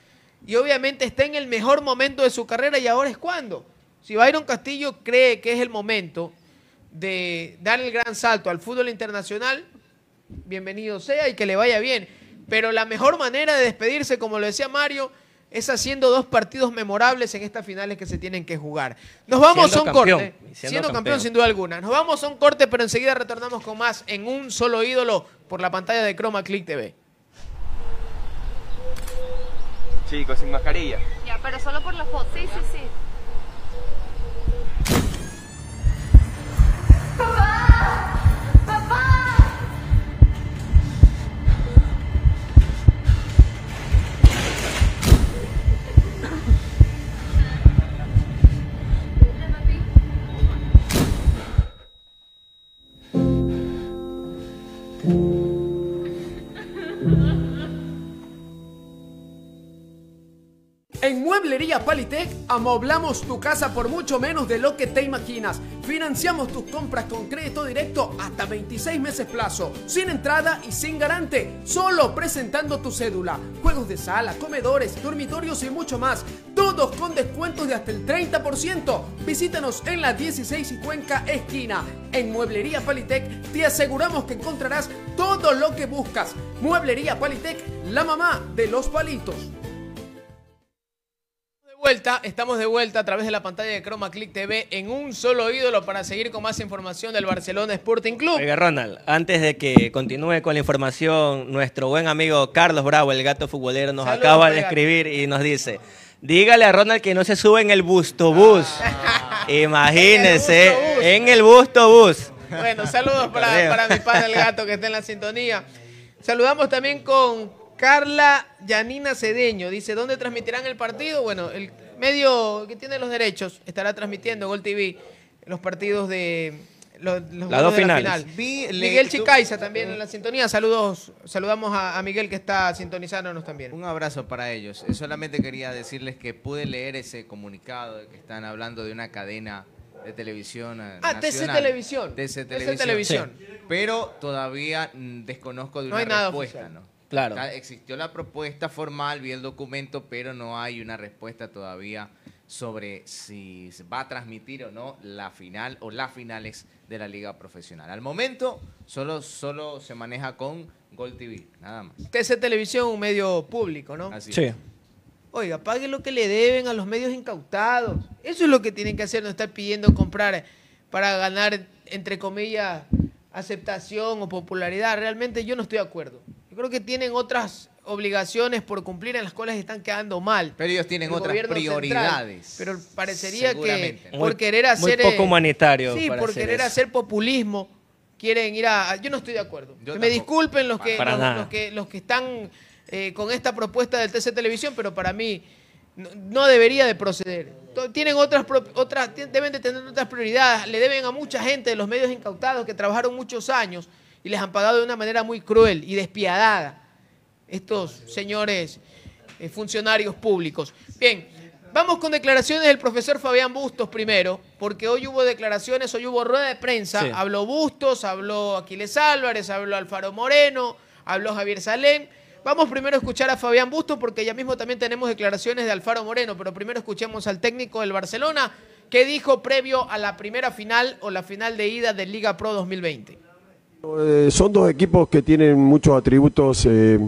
y obviamente está en el mejor momento de su carrera y ahora es cuando. Si Byron Castillo cree que es el momento de dar el gran salto al fútbol internacional, bienvenido sea y que le vaya bien. Pero la mejor manera de despedirse, como lo decía Mario, es haciendo dos partidos memorables en estas finales que se tienen que jugar. Nos vamos Siendo a un campeón, corte. siendo campeón, campeón. sin duda alguna. Nos vamos a un corte, pero enseguida retornamos con más en un solo ídolo por la pantalla de Chroma Click TV. Chicos, sin mascarilla. Ya, pero solo por la foto. Sí, sí, sí. Mueblería Palitec amoblamos tu casa por mucho menos de lo que te imaginas. Financiamos tus compras con crédito directo hasta 26 meses plazo, sin entrada y sin garante, solo presentando tu cédula. Juegos de sala, comedores, dormitorios y mucho más, todos con descuentos de hasta el 30%. Visítanos en la 16 y Cuenca esquina. En Mueblería Palitec te aseguramos que encontrarás todo lo que buscas. Mueblería Palitec, la mamá de los palitos. Vuelta, estamos de vuelta a través de la pantalla de Chroma Click TV en un solo ídolo para seguir con más información del Barcelona Sporting Club. Oiga, Ronald, antes de que continúe con la información, nuestro buen amigo Carlos Bravo, el gato futbolero, nos Saludos, acaba de escribir y nos dice, dígale a Ronald que no se sube en el bustobús. Imagínense, bustobús. en el bustobús. Bueno, saludos para, para mi padre el gato que está en la sintonía. Saludamos también con Carla Yanina Cedeño. Dice, ¿dónde transmitirán el partido? Bueno, el medio que tiene los derechos estará transmitiendo Gol TV los partidos de los, los Las dos de la finales. final. Vi- Miguel Chicaiza también en la sintonía. Saludos, saludamos a, a Miguel que está sintonizándonos también. Un abrazo para ellos. Eh, Solamente quería decirles que pude leer ese comunicado de que están hablando de una cadena de televisión. eh, Ah, TC. Televisión. TC TC Televisión. Televisión. Pero todavía desconozco de No una hay nada respuesta, oficial. ¿no? Claro. Está- existió la propuesta formal, vi el documento, pero no hay una respuesta todavía sobre si se va a transmitir o no la final o las finales de la liga profesional. Al momento solo, solo se maneja con Gol TV, nada más. TC Televisión, un medio público, ¿no? Así Sí. es. Oiga, pague lo que le deben a los medios incautados. Eso es lo que tienen que hacer, no estar pidiendo comprar para ganar, entre comillas, aceptación o popularidad. Realmente yo no estoy de acuerdo. Creo que tienen otras obligaciones por cumplir en las cuales están quedando mal. Pero ellos tienen El otras central. prioridades. Pero parecería que por Muy- querer muy hacer... poco eh, humanitario Sí, para por hacer querer eso. hacer populismo, quieren ir a... Yo no estoy de acuerdo. Yo que me disculpen los que, Para los, que, los que están eh, con esta propuesta del TC Televisión, pero para mí no, no debería de proceder. Tienen otras, pro- otras, deben de tener otras prioridades. Le deben a mucha gente de los medios incautados que trabajaron muchos años y les han pagado de una manera muy cruel y despiadada estos señores eh, funcionarios públicos. Bien, vamos con declaraciones del profesor Fabián Bustos primero, porque hoy hubo declaraciones, hoy hubo rueda de prensa, Sí. habló Bustos, habló Aquiles Álvarez, habló Alfaro Moreno, habló Javier Salem. Vamos primero a escuchar a Fabián Bustos porque ya mismo también tenemos declaraciones de Alfaro Moreno, pero primero escuchemos al técnico del Barcelona que dijo previo a la primera final o la final de ida de Liga Pro 2020. Eh, son dos equipos que tienen muchos atributos eh,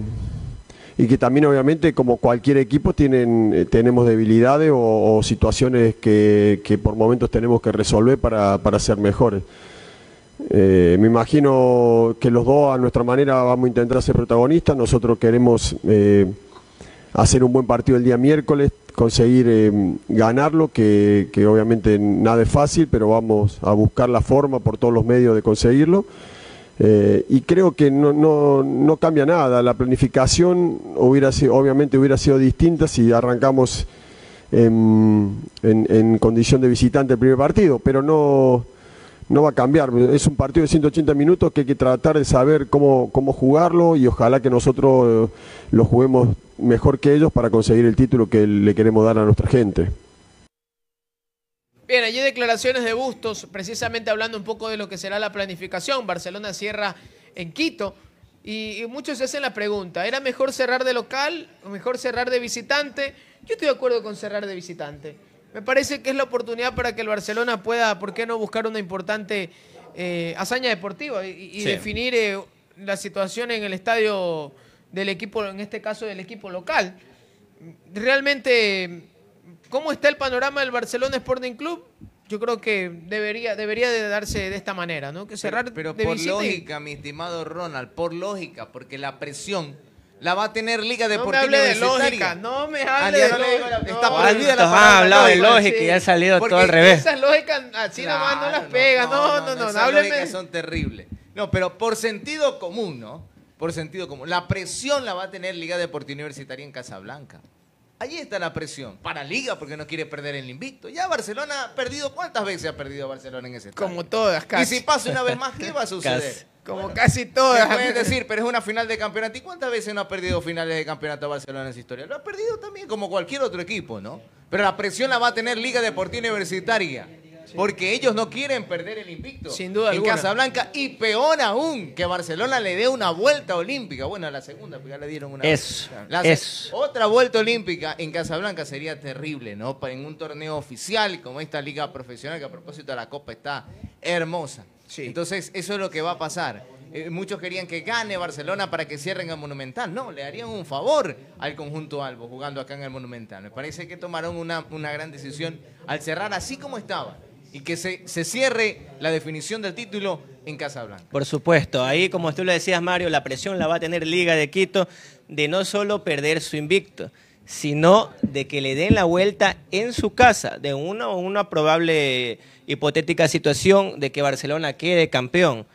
y que también obviamente como cualquier equipo tienen, eh, tenemos debilidades o, situaciones que, que por momentos tenemos que resolver para, para ser mejores. Me imagino que los dos a nuestra manera vamos a intentar ser protagonistas, nosotros queremos hacer un buen partido el día miércoles, conseguir ganarlo, que, que obviamente nada es fácil, pero vamos a buscar la forma por todos los medios de conseguirlo. Eh, y creo que no, no, no cambia nada. La planificación hubiera sido, obviamente hubiera sido distinta si arrancamos en, en- en condición de visitante el primer partido, pero no, no va a cambiar. Es un partido de 180 minutos que hay que tratar de saber cómo, cómo jugarlo y ojalá que nosotros lo juguemos mejor que ellos para conseguir el título que le queremos dar a nuestra gente. Bien, allí declaraciones de Bustos, precisamente hablando un poco de lo que será la planificación. Barcelona cierra en Quito y, y muchos se hacen la pregunta, ¿era mejor cerrar de local o mejor cerrar de visitante? Yo estoy de acuerdo con cerrar de visitante. Me parece que es la oportunidad para que el Barcelona pueda, ¿por qué no buscar una importante eh, hazaña deportiva y, y Sí. definir eh, la situación en el estadio del equipo, en este caso del equipo local? Realmente ¿Cómo está el panorama del Barcelona Sporting Club? Yo creo que debería, debería de darse de esta manera, ¿no? Que cerrar Pero de por visita y- lógica, mi estimado Ronald, por lógica, porque la presión la va a tener Liga No me Deportiva hable de Universitaria. lógica, no me hable de no lógica. está no. prohibida la palabra hablado de lógica, lógica y ha salido Porque todo al revés. Esas lógicas así nomás no las Claro, pega, no, no, no, esas hábleme. lógicas son terribles. No, pero por sentido común, ¿no? Por sentido común. La presión la va a tener Liga Deportiva Universitaria en Casablanca. Allí está la presión. Para Liga, porque no quiere perder el invicto. Ya Barcelona ha perdido. ¿Cuántas veces ha perdido Barcelona en ese estadio? Como todas, Y casi. si pasa una vez más, ¿qué va a suceder? Casi. Como casi todas. pueden decir, pero es una final de campeonato. ¿Y cuántas veces no ha perdido finales de campeonato Barcelona en su historia? Lo ha perdido también, como cualquier otro equipo, ¿no? Pero la presión la va a tener Liga Deportiva Universitaria. Porque ellos no quieren perder el invicto. Sin duda En alguna. Casablanca. Y peor aún, que Barcelona le dé una vuelta olímpica. Bueno, la segunda, porque ya le dieron una. Eso, La se- eso. Otra vuelta olímpica en Casablanca sería terrible, ¿no? En un torneo oficial como esta liga profesional, que a propósito la Copa está hermosa. Entonces, eso es lo que va a pasar. Eh, muchos querían que gane Barcelona para que cierren el Monumental. No, le harían un favor al conjunto Albo jugando acá en el Monumental. Me parece que tomaron una, una gran decisión al cerrar así como estaba y que se, se cierre la definición del título en Casablanca. Por supuesto, ahí como tú lo decías Mario, la presión la va a tener Liga de Quito de no solo perder su invicto, sino de que le den la vuelta en su casa, de una, una probable hipotética situación de que Barcelona quede campeón,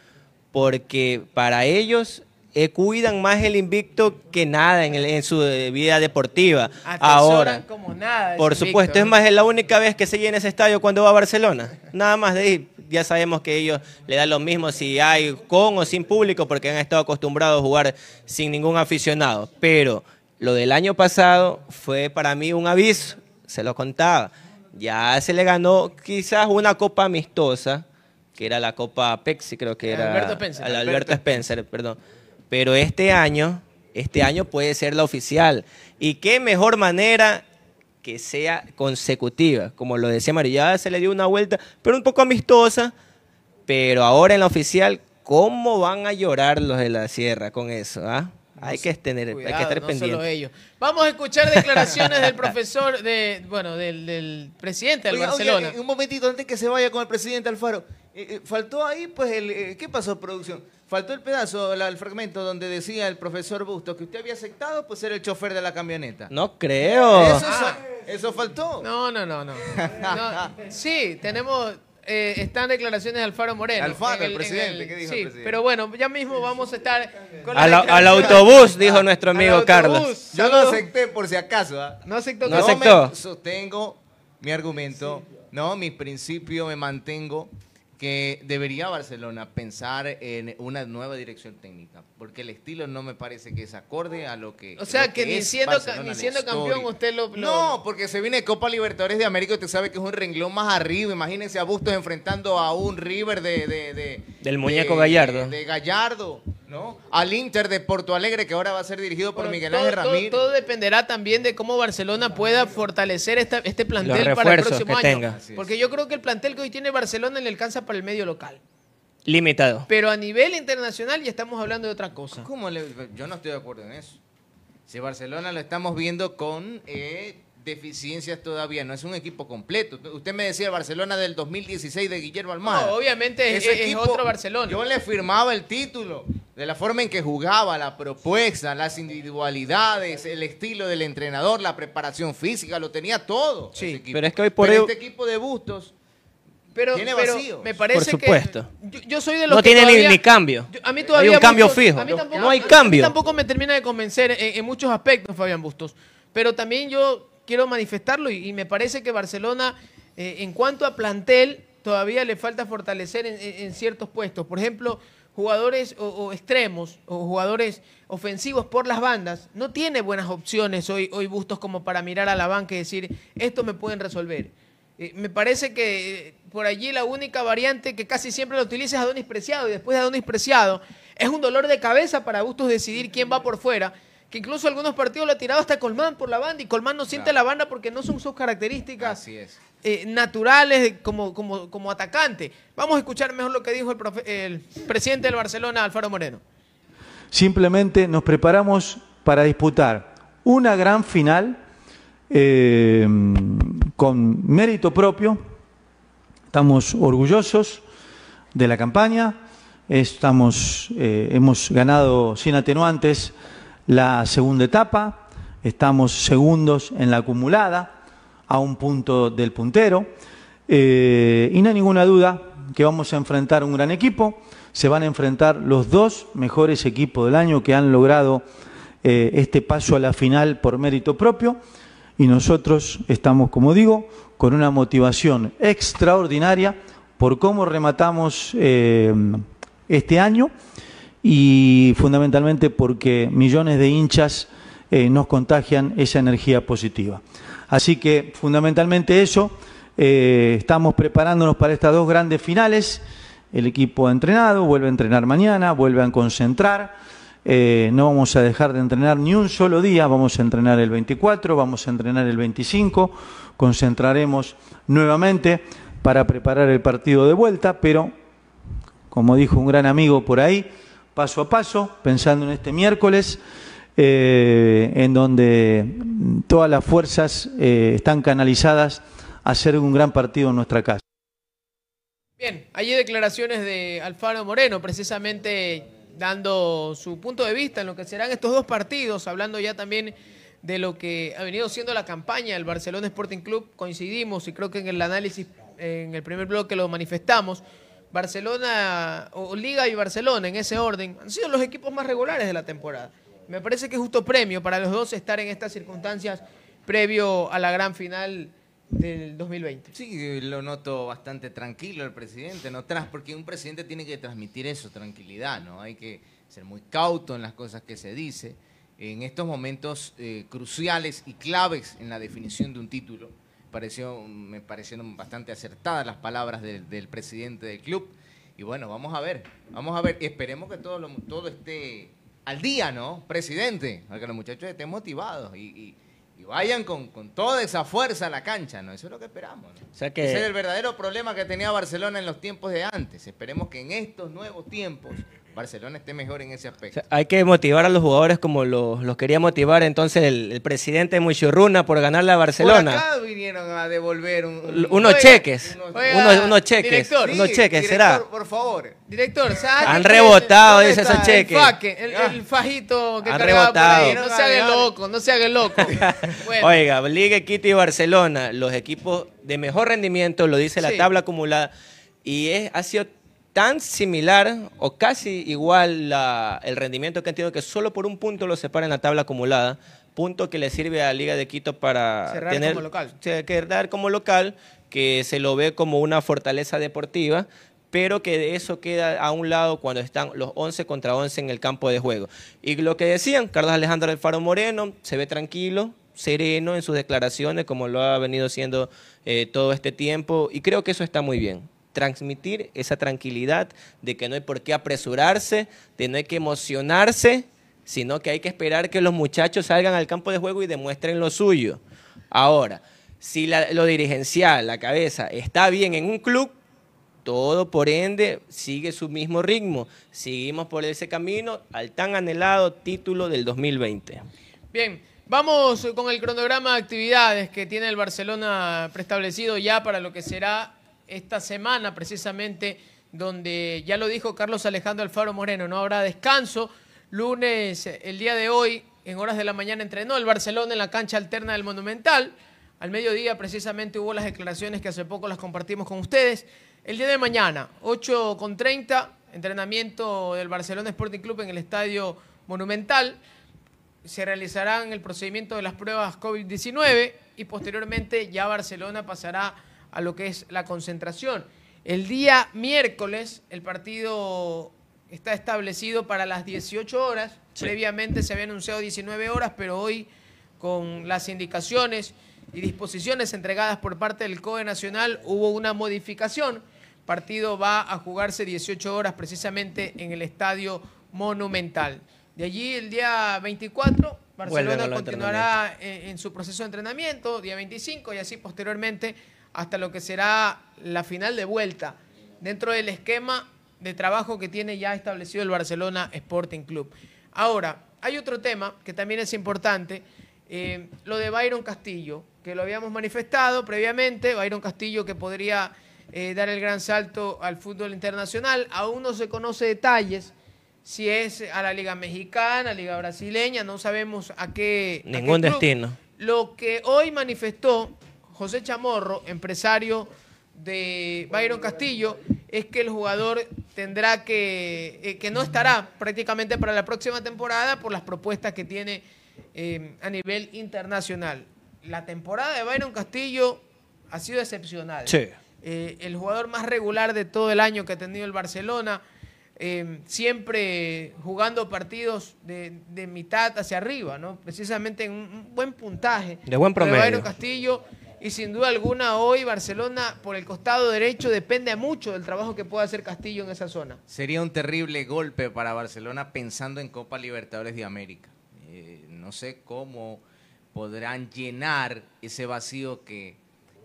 porque para ellos eh, cuidan más el invicto que nada en, el- en su eh, vida deportiva. Atesoran Ahora, como nada. por supuesto, es más, es la única vez que se llena ese estadio cuando va a Barcelona. Nada más de ahí. Ya sabemos que ellos le dan lo mismo si hay con o sin público, porque han estado acostumbrados a jugar sin ningún aficionado. Pero lo del año pasado fue para mí un aviso, se lo contaba. Ya se le ganó quizás una copa amistosa, que era la Copa Pepsi, creo que era. Alberto Spencer. al Alberto Spencer, perdón. Pero este año, este año puede ser la oficial. Y qué mejor manera que sea consecutiva. Como lo decía Mario, ya se le dio una vuelta, pero un poco amistosa. Pero ahora en la oficial, ¿cómo van a llorar los de la sierra con eso? ah? hay, que tener, hay que estar no pendiente. solo ellos. Vamos a escuchar declaraciones del profesor, de, bueno, del, del presidente del Barcelona. un momentito antes que se vaya con el presidente Alfaro. Eh, eh, faltó ahí, pues, el, eh, ¿qué pasó, producción? Faltó el pedazo, la- el fragmento donde decía el profesor Bustos que usted había aceptado pues ser el chofer de la camioneta. No creo. Eso, eso- eso faltó. No, no, no, no. No, sí, tenemos. eh, están declaraciones de Alfaro Moreno. Alfaro, el presidente, ¿qué dijo Sí, el presidente? pero bueno, ya mismo vamos a estar con la Al, autobús, dijo nuestro Al amigo autobús. Carlos. Yo lo Saludos. acepté por si acaso. ¿ah? No aceptó. No aceptó. me sostengo mi argumento, no, mi principio, me mantengo que debería Barcelona pensar en una nueva dirección técnica, porque el estilo no me parece que es acorde a lo que O sea, lo que ni siendo, Barcelona, ni siendo campeón usted lo... lo- No, porque se viene Copa Libertadores de América y usted sabe que es un renglón más arriba. Imagínense a Bustos enfrentando a un River de... de- de- Del muñeco de- Gallardo. De, Gallardo, ¿no? Al Inter de Porto Alegre, que ahora va a ser dirigido por Bueno, Miguel Ángel todo- Ramírez. todo dependerá también de cómo Barcelona pueda fortalecer esta- este plantel para el próximo que año. tenga. Porque yo creo que el plantel que hoy tiene Barcelona le alcanza para el medio local. Limitado. Pero a nivel internacional ya estamos hablando de otra cosa. ¿Cómo le- Yo no estoy de acuerdo en eso. Si Barcelona lo estamos viendo con eh, deficiencias todavía, no es un equipo completo. Usted me decía el Barcelona del 2016 de Guillermo Almada. No, obviamente es- Ese es otro Barcelona. Yo le firmaba el título de la forma en que jugaba, la propuesta, las individualidades, el estilo del entrenador, la preparación física, lo tenía todo. ese equipo. pero es que hoy por Pero hoy- este equipo de Bustos Pero, tiene pero vacíos. me parece Por supuesto. que yo, yo soy de los No que tiene ni- todavía- ni cambio. yo- a mí Hay todavía un cambio fijo. a mí tampoco- No hay a mí cambio. tampoco me termina de convencer en, en muchos aspectos, Fabián Bustos. Pero también yo quiero manifestarlo y, y me parece que Barcelona, eh, en cuanto a plantel, todavía le falta fortalecer en, en- en ciertos puestos. Por ejemplo, jugadores o, o extremos o jugadores ofensivos por las bandas. No tiene buenas opciones hoy, hoy Bustos como para mirar a la banca y decir, esto me pueden resolver. Eh, me parece que eh, por allí la única variante que casi siempre lo utiliza es Adonis Preciado y después de Adonis Preciado es un dolor de cabeza para Bustos decidir quién va por fuera, que incluso algunos partidos lo ha tirado hasta Colmán por la banda y Colmán no siente la banda porque no son sus características Así es. eh, naturales como, como, como atacante. Vamos a escuchar mejor lo que dijo el, profe- el presidente del Barcelona, Alfaro Moreno. Simplemente nos preparamos para disputar una gran final eh, con mérito propio. Estamos orgullosos de la campaña. Estamos, eh, hemos ganado sin atenuantes la segunda etapa. Estamos segundos en la acumulada, a un punto del puntero. Eh, y no hay ninguna duda que vamos a enfrentar un gran equipo. Se van a enfrentar los dos mejores equipos del año que han logrado eh, este paso a la final por mérito propio. Y nosotros estamos, como digo, con una motivación extraordinaria por cómo rematamos eh, este año y fundamentalmente porque millones de hinchas eh, nos contagian esa energía positiva. Así que fundamentalmente eso, eh, estamos preparándonos para estas dos grandes finales. El equipo ha entrenado, vuelve a entrenar mañana, vuelve a concentrar. Eh, no vamos a dejar de entrenar ni un solo día, vamos a entrenar el 24, vamos a entrenar el 25, concentraremos nuevamente para preparar el partido de vuelta, pero como dijo un gran amigo por ahí, paso a paso, pensando en este miércoles, eh, en donde todas las fuerzas eh, están canalizadas a hacer un gran partido en nuestra casa. Bien, allí declaraciones de Alfaro Moreno, precisamente dando su punto de vista en lo que serán estos dos partidos, hablando ya también de lo que ha venido siendo la campaña del Barcelona Sporting Club. Coincidimos y creo que en el análisis, en el primer bloque lo manifestamos. Barcelona, o Liga y Barcelona, en ese orden, han sido los equipos más regulares de la temporada. Me parece que es justo premio para los dos estar en estas circunstancias previo a la gran final del 2020. Sí, lo noto bastante tranquilo el presidente, no tras, porque un presidente tiene que transmitir eso, tranquilidad, ¿no? Hay que ser muy cauto en las cosas que se dice. En estos momentos eh, cruciales y claves en la definición de un título, pareció, me parecieron bastante acertadas las palabras del, del presidente del club. Y bueno, vamos a ver, vamos a ver, esperemos que todo, lo- todo esté al día, ¿no? Presidente, para que los muchachos estén motivados y, y- y vayan con, con toda esa fuerza a la cancha, ¿no? Eso es lo que esperamos. ¿no? O sea que- Ese era el verdadero problema que tenía Barcelona en los tiempos de antes. Esperemos que en estos nuevos tiempos Barcelona esté mejor en ese O aspecto. sea, hay que motivar a los jugadores como los, los quería motivar entonces el, el presidente Muchurruna por ganarle a Por Barcelona. acá vinieron a devolver un, un- Unos Oiga, cheques, unos- Oiga, unos, unos cheques, director. unos Sí, cheques, director, ¿será? Por favor. Director, ¿sabe Han rebotado, ¿Dónde dice esos el cheques. faque, el, el fajito que Han cargaba por ahí? rebotado. No se haga el loco, no se haga el loco. Bueno, Oiga, Liga, Quito y Barcelona, los equipos de mejor rendimiento, lo dice la Sí. tabla acumulada, y es, ha sido tan similar o casi igual la- el rendimiento que han tenido que solo por un punto lo separa en la tabla acumulada, punto que le sirve a Liga de Quito para Cerrar tener, como local. quedar como local, que se lo ve como una fortaleza deportiva, pero que de eso queda a un lado cuando están los 11 contra 11 en el campo de juego. Y lo que decían, Carlos Alejandro del Faro Moreno se ve tranquilo, sereno en sus declaraciones, como lo ha venido siendo eh, todo este tiempo, y creo que eso está muy bien. Transmitir esa tranquilidad de que no hay por qué apresurarse, de no hay que emocionarse, sino que hay que esperar que los muchachos salgan al campo de juego y demuestren lo suyo. Ahora, si lo dirigencial, la cabeza, está bien en un club, todo por ende sigue su mismo ritmo. Seguimos por ese camino al tan anhelado título del 2020. Bien, vamos con el cronograma de actividades que tiene el Barcelona preestablecido ya para lo que será esta semana precisamente, donde ya lo dijo Carlos Alejandro Alfaro Moreno, no habrá descanso. Lunes, el día de hoy, en horas de la mañana entrenó el Barcelona en la cancha alterna del Monumental. Al mediodía precisamente hubo las declaraciones que hace poco las compartimos con ustedes. El día de mañana, 8 con 30, entrenamiento del Barcelona Sporting Club en el Estadio Monumental. Se realizarán el procedimiento de las pruebas COVID-19 y posteriormente ya Barcelona pasará a lo que es la concentración. El día miércoles el partido está establecido para las 18 horas. Previamente se había anunciado 19 horas, pero hoy con las indicaciones y disposiciones entregadas por parte del COE Nacional hubo una modificación. Partido va a jugarse 18 horas precisamente en el Estadio Monumental. De allí el día 24 Vuelven a Barcelona continuará en, en su proceso de entrenamiento, día 25 y así posteriormente hasta lo que será la final de vuelta dentro del esquema de trabajo que tiene ya establecido el Barcelona Sporting Club. Ahora, hay otro tema que también es importante, eh, lo de Byron Castillo, que lo habíamos manifestado previamente, Byron Castillo que podría eh, dar el gran salto al fútbol internacional, aún no se conoce detalles, si es a la Liga Mexicana, Liga Brasileña, no sabemos a qué... a qué Ningún destino. Lo que hoy manifestó José Chamorro, empresario de Byron Castillo, es que el jugador tendrá que, eh, que no estará prácticamente para la próxima temporada por las propuestas que tiene eh, a nivel internacional. La temporada de Byron Castillo ha sido excepcional. Sí. Eh, el jugador más regular de todo el año que ha tenido el Barcelona, siempre jugando partidos de, de mitad hacia arriba, ¿no? Precisamente en un buen puntaje. De buen Lo Byron promedio. Castillo y sin duda alguna hoy Barcelona por el costado derecho depende mucho del trabajo que pueda hacer Castillo en esa zona. Sería un terrible golpe para Barcelona pensando en Copa Libertadores de América. Eh, no sé cómo podrán llenar ese vacío que,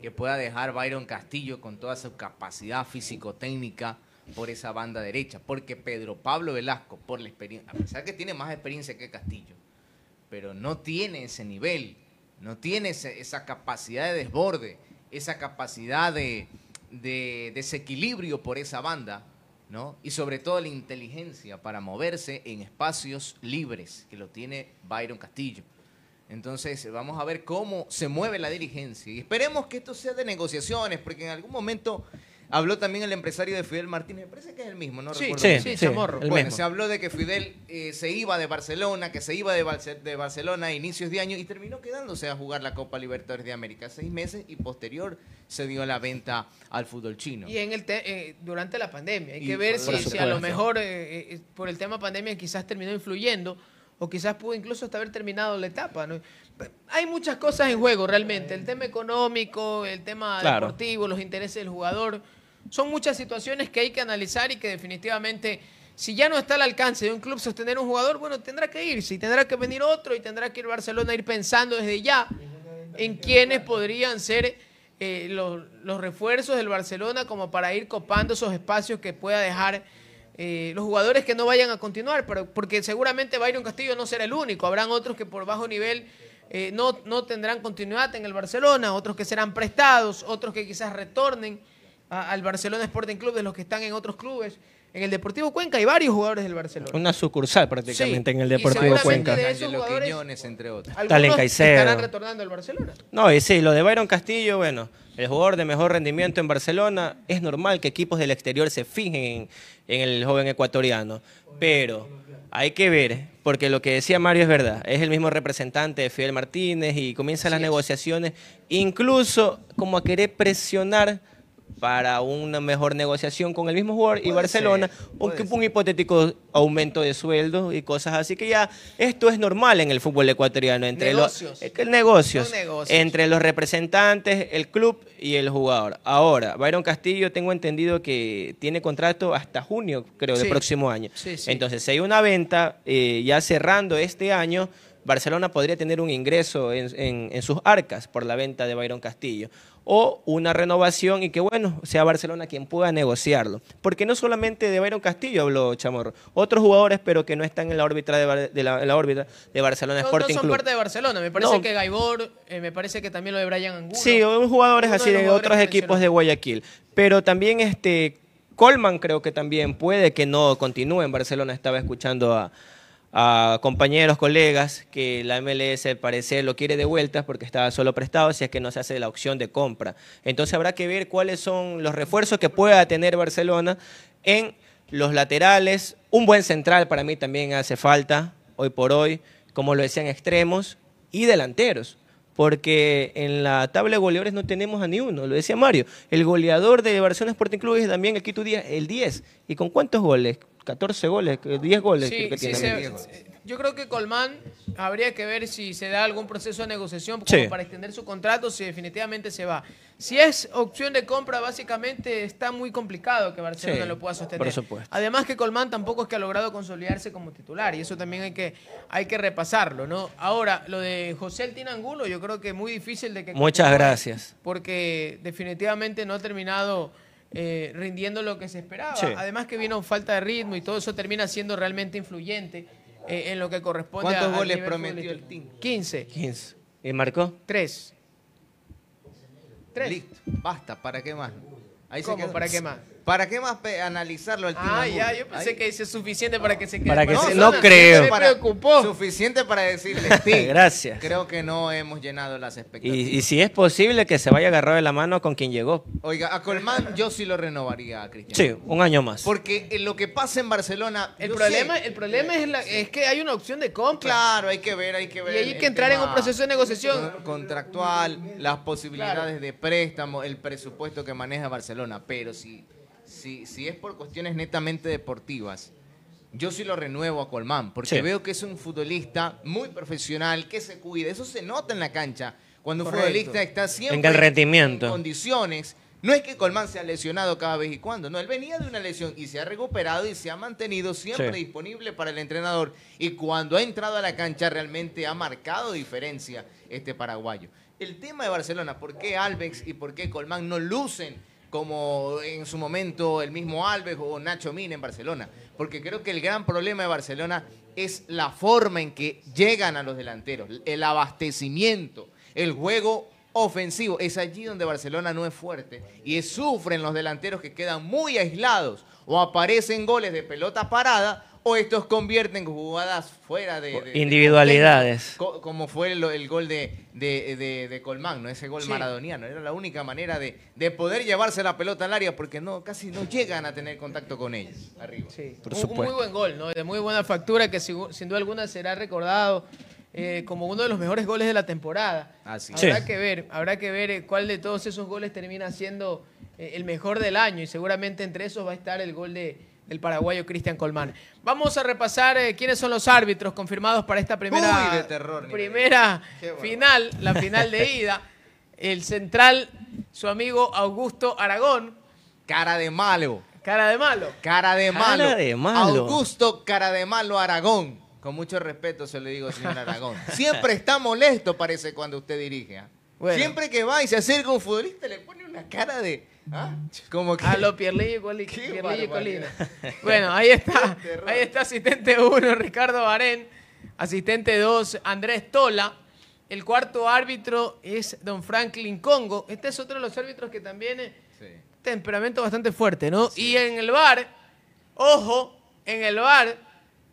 que pueda dejar Byron Castillo con toda su capacidad físico-técnica por esa banda derecha. Porque Pedro Pablo Velasco, por la experiencia, a pesar que tiene más experiencia que Castillo, pero no tiene ese nivel, no tiene esa capacidad de desborde, esa capacidad de, de desequilibrio por esa banda, ¿no? Y sobre todo la inteligencia para moverse en espacios libres, que lo tiene Byron Castillo. Entonces, vamos a ver cómo se mueve la dirigencia. Y esperemos que esto sea de negociaciones, porque en algún momento habló también el empresario de Fidel Martínez. Me parece que es el mismo, ¿no? Sí, recuerdo sí, sí, sí, Chamorro. el Bueno, mismo. se habló de que Fidel eh, se iba de Barcelona, que se iba de, Barce- de Barcelona a inicios de año y terminó quedándose a jugar la Copa Libertadores de América seis meses y posterior se dio la venta al fútbol chino. Y en el te- eh, durante la pandemia. Hay Y que ver si, si a lo mejor eh, eh, por el tema pandemia quizás terminó influyendo o quizás pudo incluso hasta haber terminado la etapa. ¿no? Hay muchas cosas en juego realmente. El tema económico, el tema Claro. deportivo, los intereses del jugador. Son muchas situaciones que hay que analizar y que definitivamente, si ya no está al alcance de un club sostener un jugador, bueno, tendrá que irse y tendrá que venir otro y tendrá que ir Barcelona a ir pensando desde ya en quiénes podrían ser eh, los, los refuerzos del Barcelona como para ir copando esos espacios que pueda dejar eh, los jugadores que no vayan a continuar, pero porque seguramente Byron Castillo no será el único, habrán otros que por bajo nivel eh, no, no tendrán continuidad en el Barcelona, otros que serán prestados, otros que quizás retornen a- al Barcelona Sporting Club de los que están en otros clubes. En el Deportivo Cuenca hay varios jugadores del Barcelona. Una sucursal prácticamente Sí, en el Deportivo Cuenca. de esos Angelo jugadores- Quiñones, entre otros. Algunos Caicedo. estarán retornando al Barcelona. No, y sí, lo de Byron Castillo, bueno, el jugador de mejor rendimiento en Barcelona, es normal que equipos del exterior se fijen en, en el joven ecuatoriano, pero hay que ver, porque lo que decía Mario es verdad, es el mismo representante de Fidel Martínez y comienzan las negociaciones, incluso como a querer presionar para una mejor negociación con el mismo jugador y Barcelona, ser, un, hipotético aumento de sueldo y cosas así que ya esto es normal en el fútbol ecuatoriano entre Negocios. los es que el negocios, negocios. entre los representantes, el club y el jugador. Ahora, Byron Castillo tengo entendido que tiene contrato hasta junio, creo, del Sí. próximo año. Sí, sí. Entonces, si hay una venta eh, ya cerrando este año, Barcelona podría tener un ingreso en, en- en sus arcas por la venta de Byron Castillo. O una renovación y que bueno, sea Barcelona quien pueda negociarlo. Porque no solamente de Byron Castillo habló Chamorro, otros jugadores pero que no están en la órbita de, la, órbita de Barcelona No, no Sporting son Club. parte de Barcelona. Me parece No. que Gaibor, eh, me parece que también lo de Brian Angulo. Sí, jugadores así de los de jugadores otros equipos de Guayaquil. Pero también este Colman creo que también puede que no continúe en Barcelona. Estaba escuchando a, a compañeros, colegas, que la MLS al parecer lo quiere de vuelta porque estaba solo prestado, si es que no se hace la opción de compra. Entonces habrá que ver cuáles son los refuerzos que pueda tener Barcelona en los laterales. Un buen central para mí también hace falta hoy por hoy, como lo decían extremos y delanteros porque en la tabla de goleadores no tenemos a ni uno, lo decía Mario. El goleador de Barcelona Sporting Club es también el Quito Díaz, el 10. ¿Y con cuántos goles? 14 goles, 10 goles Sí, creo que sí, tiene. se- yo creo que Colmán habría que ver si se da algún proceso de negociación como Sí. para extender su contrato, si definitivamente se va. Si es opción de compra, básicamente está muy complicado que Barcelona Sí, lo pueda sostener. por supuesto. Además que Colmán tampoco es que ha logrado consolidarse como titular y eso también hay que, hay que repasarlo, ¿no? Ahora, lo de José El Tinangulo, yo creo que es muy difícil de que... Muchas gracias. Porque definitivamente no ha terminado eh, rindiendo lo que se esperaba. Sí. Además que vino falta de ritmo y todo eso termina siendo realmente influyente eh, en lo que corresponde ¿Cuántos a- goles prometió el team? 15. 15. ¿Y marcó? 3. Tres. Listo, basta, ¿para qué más? Ahí se ¿Cómo? quedó. ¿Para qué más? ¿Para qué más analizarlo al Ah, ya, yo pensé que es suficiente para que se quede. Para que Bueno, se- Barcelona no creo. Me Para- preocupó. Suficiente para decirle, sí. Gracias. Creo que no hemos llenado las expectativas. Y, y si es posible que se vaya agarrado de la mano con quien llegó. Oiga, a Colmán yo sí lo renovaría, Cristian. Sí, un año más. Porque en lo que pasa en Barcelona. El problema, sé- el problema es, la- es que hay una opción de compra. Claro, hay que ver, hay que Y ver. hay el que entrar en un proceso de negociación. con- Contractual, las posibilidades de préstamo, el presupuesto que maneja Barcelona. Pero si, si, si es por cuestiones netamente deportivas, yo sí lo renuevo a Colmán. Porque Sí. veo que es un futbolista muy profesional, que se cuida. Eso se nota en la cancha. Cuando un futbolista está siempre En el rendimiento. en condiciones. No es que Colmán se ha lesionado cada vez y cuando, no, él venía de una lesión y se ha recuperado y se ha mantenido siempre Sí. disponible para el entrenador y cuando ha entrado a la cancha realmente ha marcado diferencia este paraguayo. El tema de Barcelona, ¿por qué Alves y por qué Colmán no lucen como en su momento el mismo Alves o Nacho Mina en Barcelona? Porque creo que el gran problema de Barcelona es la forma en que llegan a los delanteros, el abastecimiento, el juego ofensivo. Es allí donde Barcelona no es fuerte y sufren los delanteros que quedan muy aislados o aparecen goles de pelota parada o estos convierten jugadas fuera de... de- de Individualidades. contexto, como fue el, el gol de, de, de- de Colmán, ¿no? ese gol Sí. maradoniano. Era la única manera de, de poder llevarse la pelota al área porque no casi no llegan a tener contacto con ellos arriba. Sí, Por un- supuesto. muy buen gol, ¿no? De muy buena factura que sin duda alguna será recordado eh, como uno de los mejores goles de la temporada. Así Sí. Habrá que ver, habrá que ver eh, cuál de todos esos goles termina siendo eh, el mejor del año y seguramente entre esos va a estar el gol de, del paraguayo Cristian Colmán. Vamos a repasar eh, quiénes son los árbitros confirmados para esta primera, Uy, de terror, ni primera final, la final de ida. El central, su amigo Augusto Aragón, Cara de malo. cara de malo. Cara de Cara malo. de malo. Augusto Cara de malo Aragón. Con mucho respeto se le digo, señor Aragón. Siempre está molesto, parece, cuando usted dirige. ¿ah? Bueno. Siempre que va y se acerca un futbolista, le pone una cara de. ¿Ah? Como que. A lo Pierlillo y Coli- Qué Pierlillo y Colina. Bueno, ahí está. Ahí está asistente 1, Ricardo Barén. Asistente 2, Andrés Tola. El cuarto árbitro es don Franklin Congo. Este es otro de los árbitros que también es Sí. temperamento bastante fuerte, ¿no? Y en el bar, ojo, en el bar,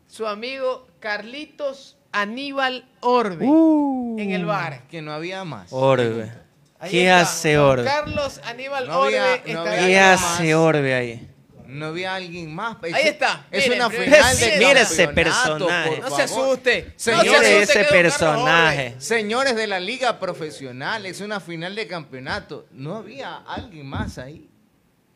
su amigo Carlitos Aníbal Orbe. en el bar. Que no había más. Orbe. Ahí ¿Qué está. hace Orbe? Carlos Aníbal No había- Orbe no está había- ¿Qué algo hace más. Orbe ahí? No había alguien más. Ahí está. Es Miren, una final de miren, mira ese personaje. No se asuste. Señores, no se asuste ese personaje. Señores de la liga profesional, es una final de campeonato. No había alguien más ahí.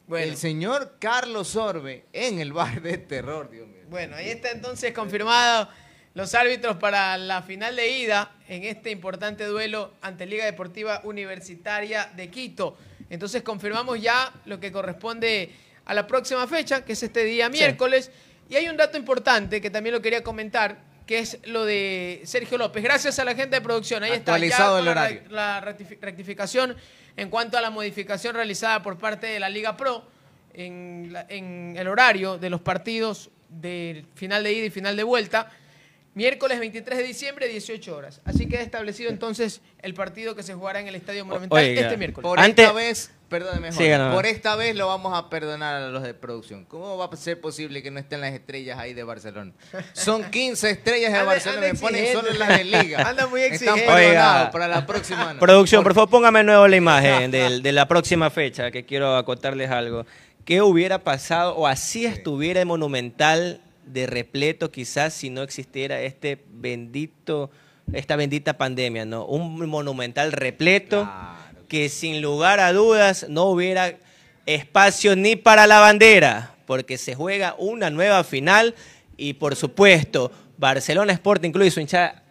Bueno, El señor Carlos Orbe en el bar de terror, Dios mío. bueno, ahí está entonces confirmado los árbitros para la final de ida en este importante duelo ante Liga Deportiva Universitaria de Quito. Entonces confirmamos ya lo que corresponde a la próxima fecha, que es este día miércoles. Y hay un dato importante que también lo quería comentar, que es lo de Sergio López. Gracias a la gente de producción. Ahí está. Ya el la horario. rectificación en cuanto a la modificación realizada por parte de la Liga Pro en, la- en el horario de los partidos del final de ida y final de vuelta. Miércoles 23 de diciembre, 18 horas. Así queda establecido entonces el partido que se jugará en el Estadio Monumental oiga, este miércoles. Por Antes- esta vez, perdóneme, nomás. por esta vez lo vamos a perdonar a los de producción. ¿Cómo va a ser posible que no estén las estrellas ahí de Barcelona? Son 15 estrellas de Anda- Barcelona, anda me ponen solo las de Liga. Anda muy Están exigente. perdonados para la próxima. no. Producción, por favor, póngame de nuevo la imagen de, la próxima fecha, que quiero acotarles algo. ¿Qué hubiera pasado o así estuviera el Monumental de repleto quizás si no existiera este bendito, esta bendita pandemia, ¿no? Un Monumental repleto que sin lugar a dudas no hubiera espacio ni para la bandera, porque se juega una nueva final y por supuesto Barcelona Sporting Club y su hinchada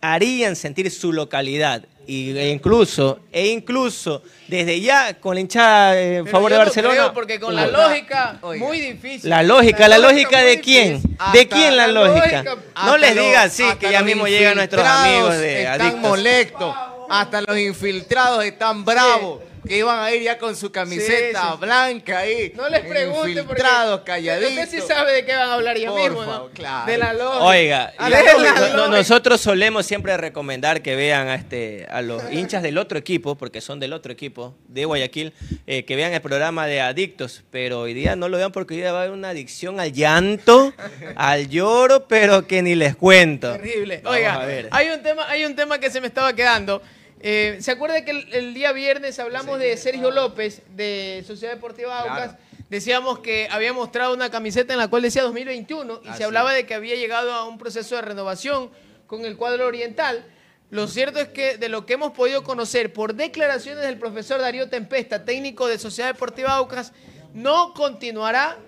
harían sentir su localidad y, e incluso e incluso desde ya con la hinchada en favor yo de no Barcelona creo, porque con la lógica, Oiga. muy difícil. la lógica la lógica de quién de quién la la lógica lógica- no les diga así que ya mismo llegan nuestros amigos de Están adictos molestos. Hasta los infiltrados están bravos. Que iban a ir ya con su camiseta Sí, sí. blanca ahí. No les pregunte porque calladitos. Usted sí sabe de qué van a hablar ya Por mismo, favor, ¿no? claro. De la lógica. Oiga, la lógica. nosotros solemos siempre recomendar que vean a este a los hinchas del otro equipo, porque son del otro equipo de Guayaquil, eh, que vean el programa de Adictos, pero hoy día no lo vean porque hoy día va a haber una adicción al llanto, al lloro, pero que ni les cuento. Terrible. Vamos Oiga, a ver. hay un tema, hay un tema que se me estaba quedando. Eh, ¿Se acuerda que el, el día viernes hablamos de Sergio López de Sociedad Deportiva Aucas? Decíamos que había mostrado una camiseta en la cual decía 2021 y Así se hablaba de que había llegado a un proceso de renovación con el cuadro oriental. Lo cierto es que de lo que hemos podido conocer por declaraciones del profesor Darío Tempesta, técnico de Sociedad Deportiva Aucas, no continuará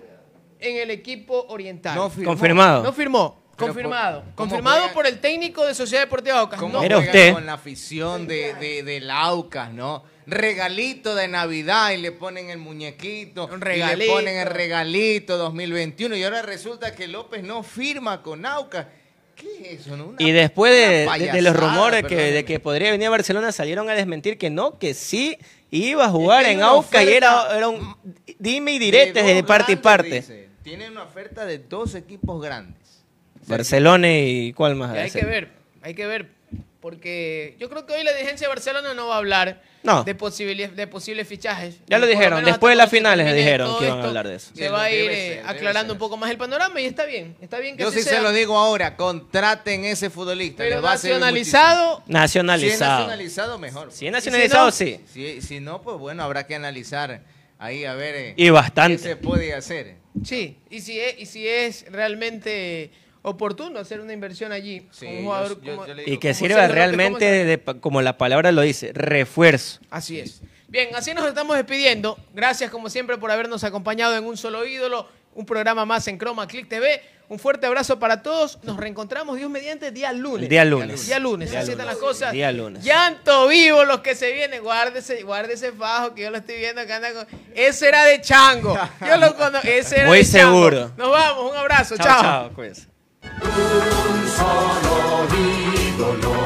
en el equipo oriental. No firmó. Confirmado. No firmó. Confirmado. por- ¿cómo Confirmado juegan? por el técnico de Sociedad Deportiva Aucas. ¿Cómo No. Mira usted. con la afición de, de, del Aucas, no? Regalito de Navidad y le ponen el muñequito. Un Y le regalito. ponen el regalito 2021 y ahora resulta que López no firma con Aucas. ¿Qué es eso? Una- Y después de, una de- de los rumores que, de que podría venir a Barcelona, salieron a desmentir que no, que sí iba a jugar en Aucas y era, era un dime y De diretes de, parte y parte. dice. Tienen una oferta de dos equipos grandes. Barcelona y cuál más. Y hay que ver, hay que ver. Porque yo creo que hoy la dirigencia de Barcelona no va a hablar No. de, posibles, de posibles fichajes. Ya lo dijeron, después de las finales dijeron que iban a hablar de eso. Se va a ir ser, aclarando un poco más el panorama y está bien. Está bien que Yo sí se lo digo ahora, contraten ese futbolista. Pero a nacionalizado, muchísimo. Si es Nacionalizado. nacionalizado, mejor. Si es nacionalizado, sí. Si, si no, pues bueno, habrá que analizar ahí a ver eh, Y bastante. qué se puede hacer. sí. Y si es, y si es realmente oportuno hacer una inversión allí. Sí, con un jugador yo- como- yo Y que como sirva realmente, como la palabra lo dice, refuerzo. Así es. Bien, así nos estamos despidiendo. Gracias como siempre por habernos acompañado en Un Solo Ídolo, un programa más en Chroma Click TV. Un fuerte abrazo para todos. Nos reencontramos Dios mediante día lunes. Día lunes. Día lunes, Día así están lunes. las cosas. Día lunes. Llanto vivo los que se vienen. Guárdese, guárdese fajo que yo lo estoy viendo que anda con... Ese era de chango. Yo lo conozco. Ese era Muy de chango. seguro. Nos vamos. Un abrazo. Chao, chao. cuídense. Solo ídolo.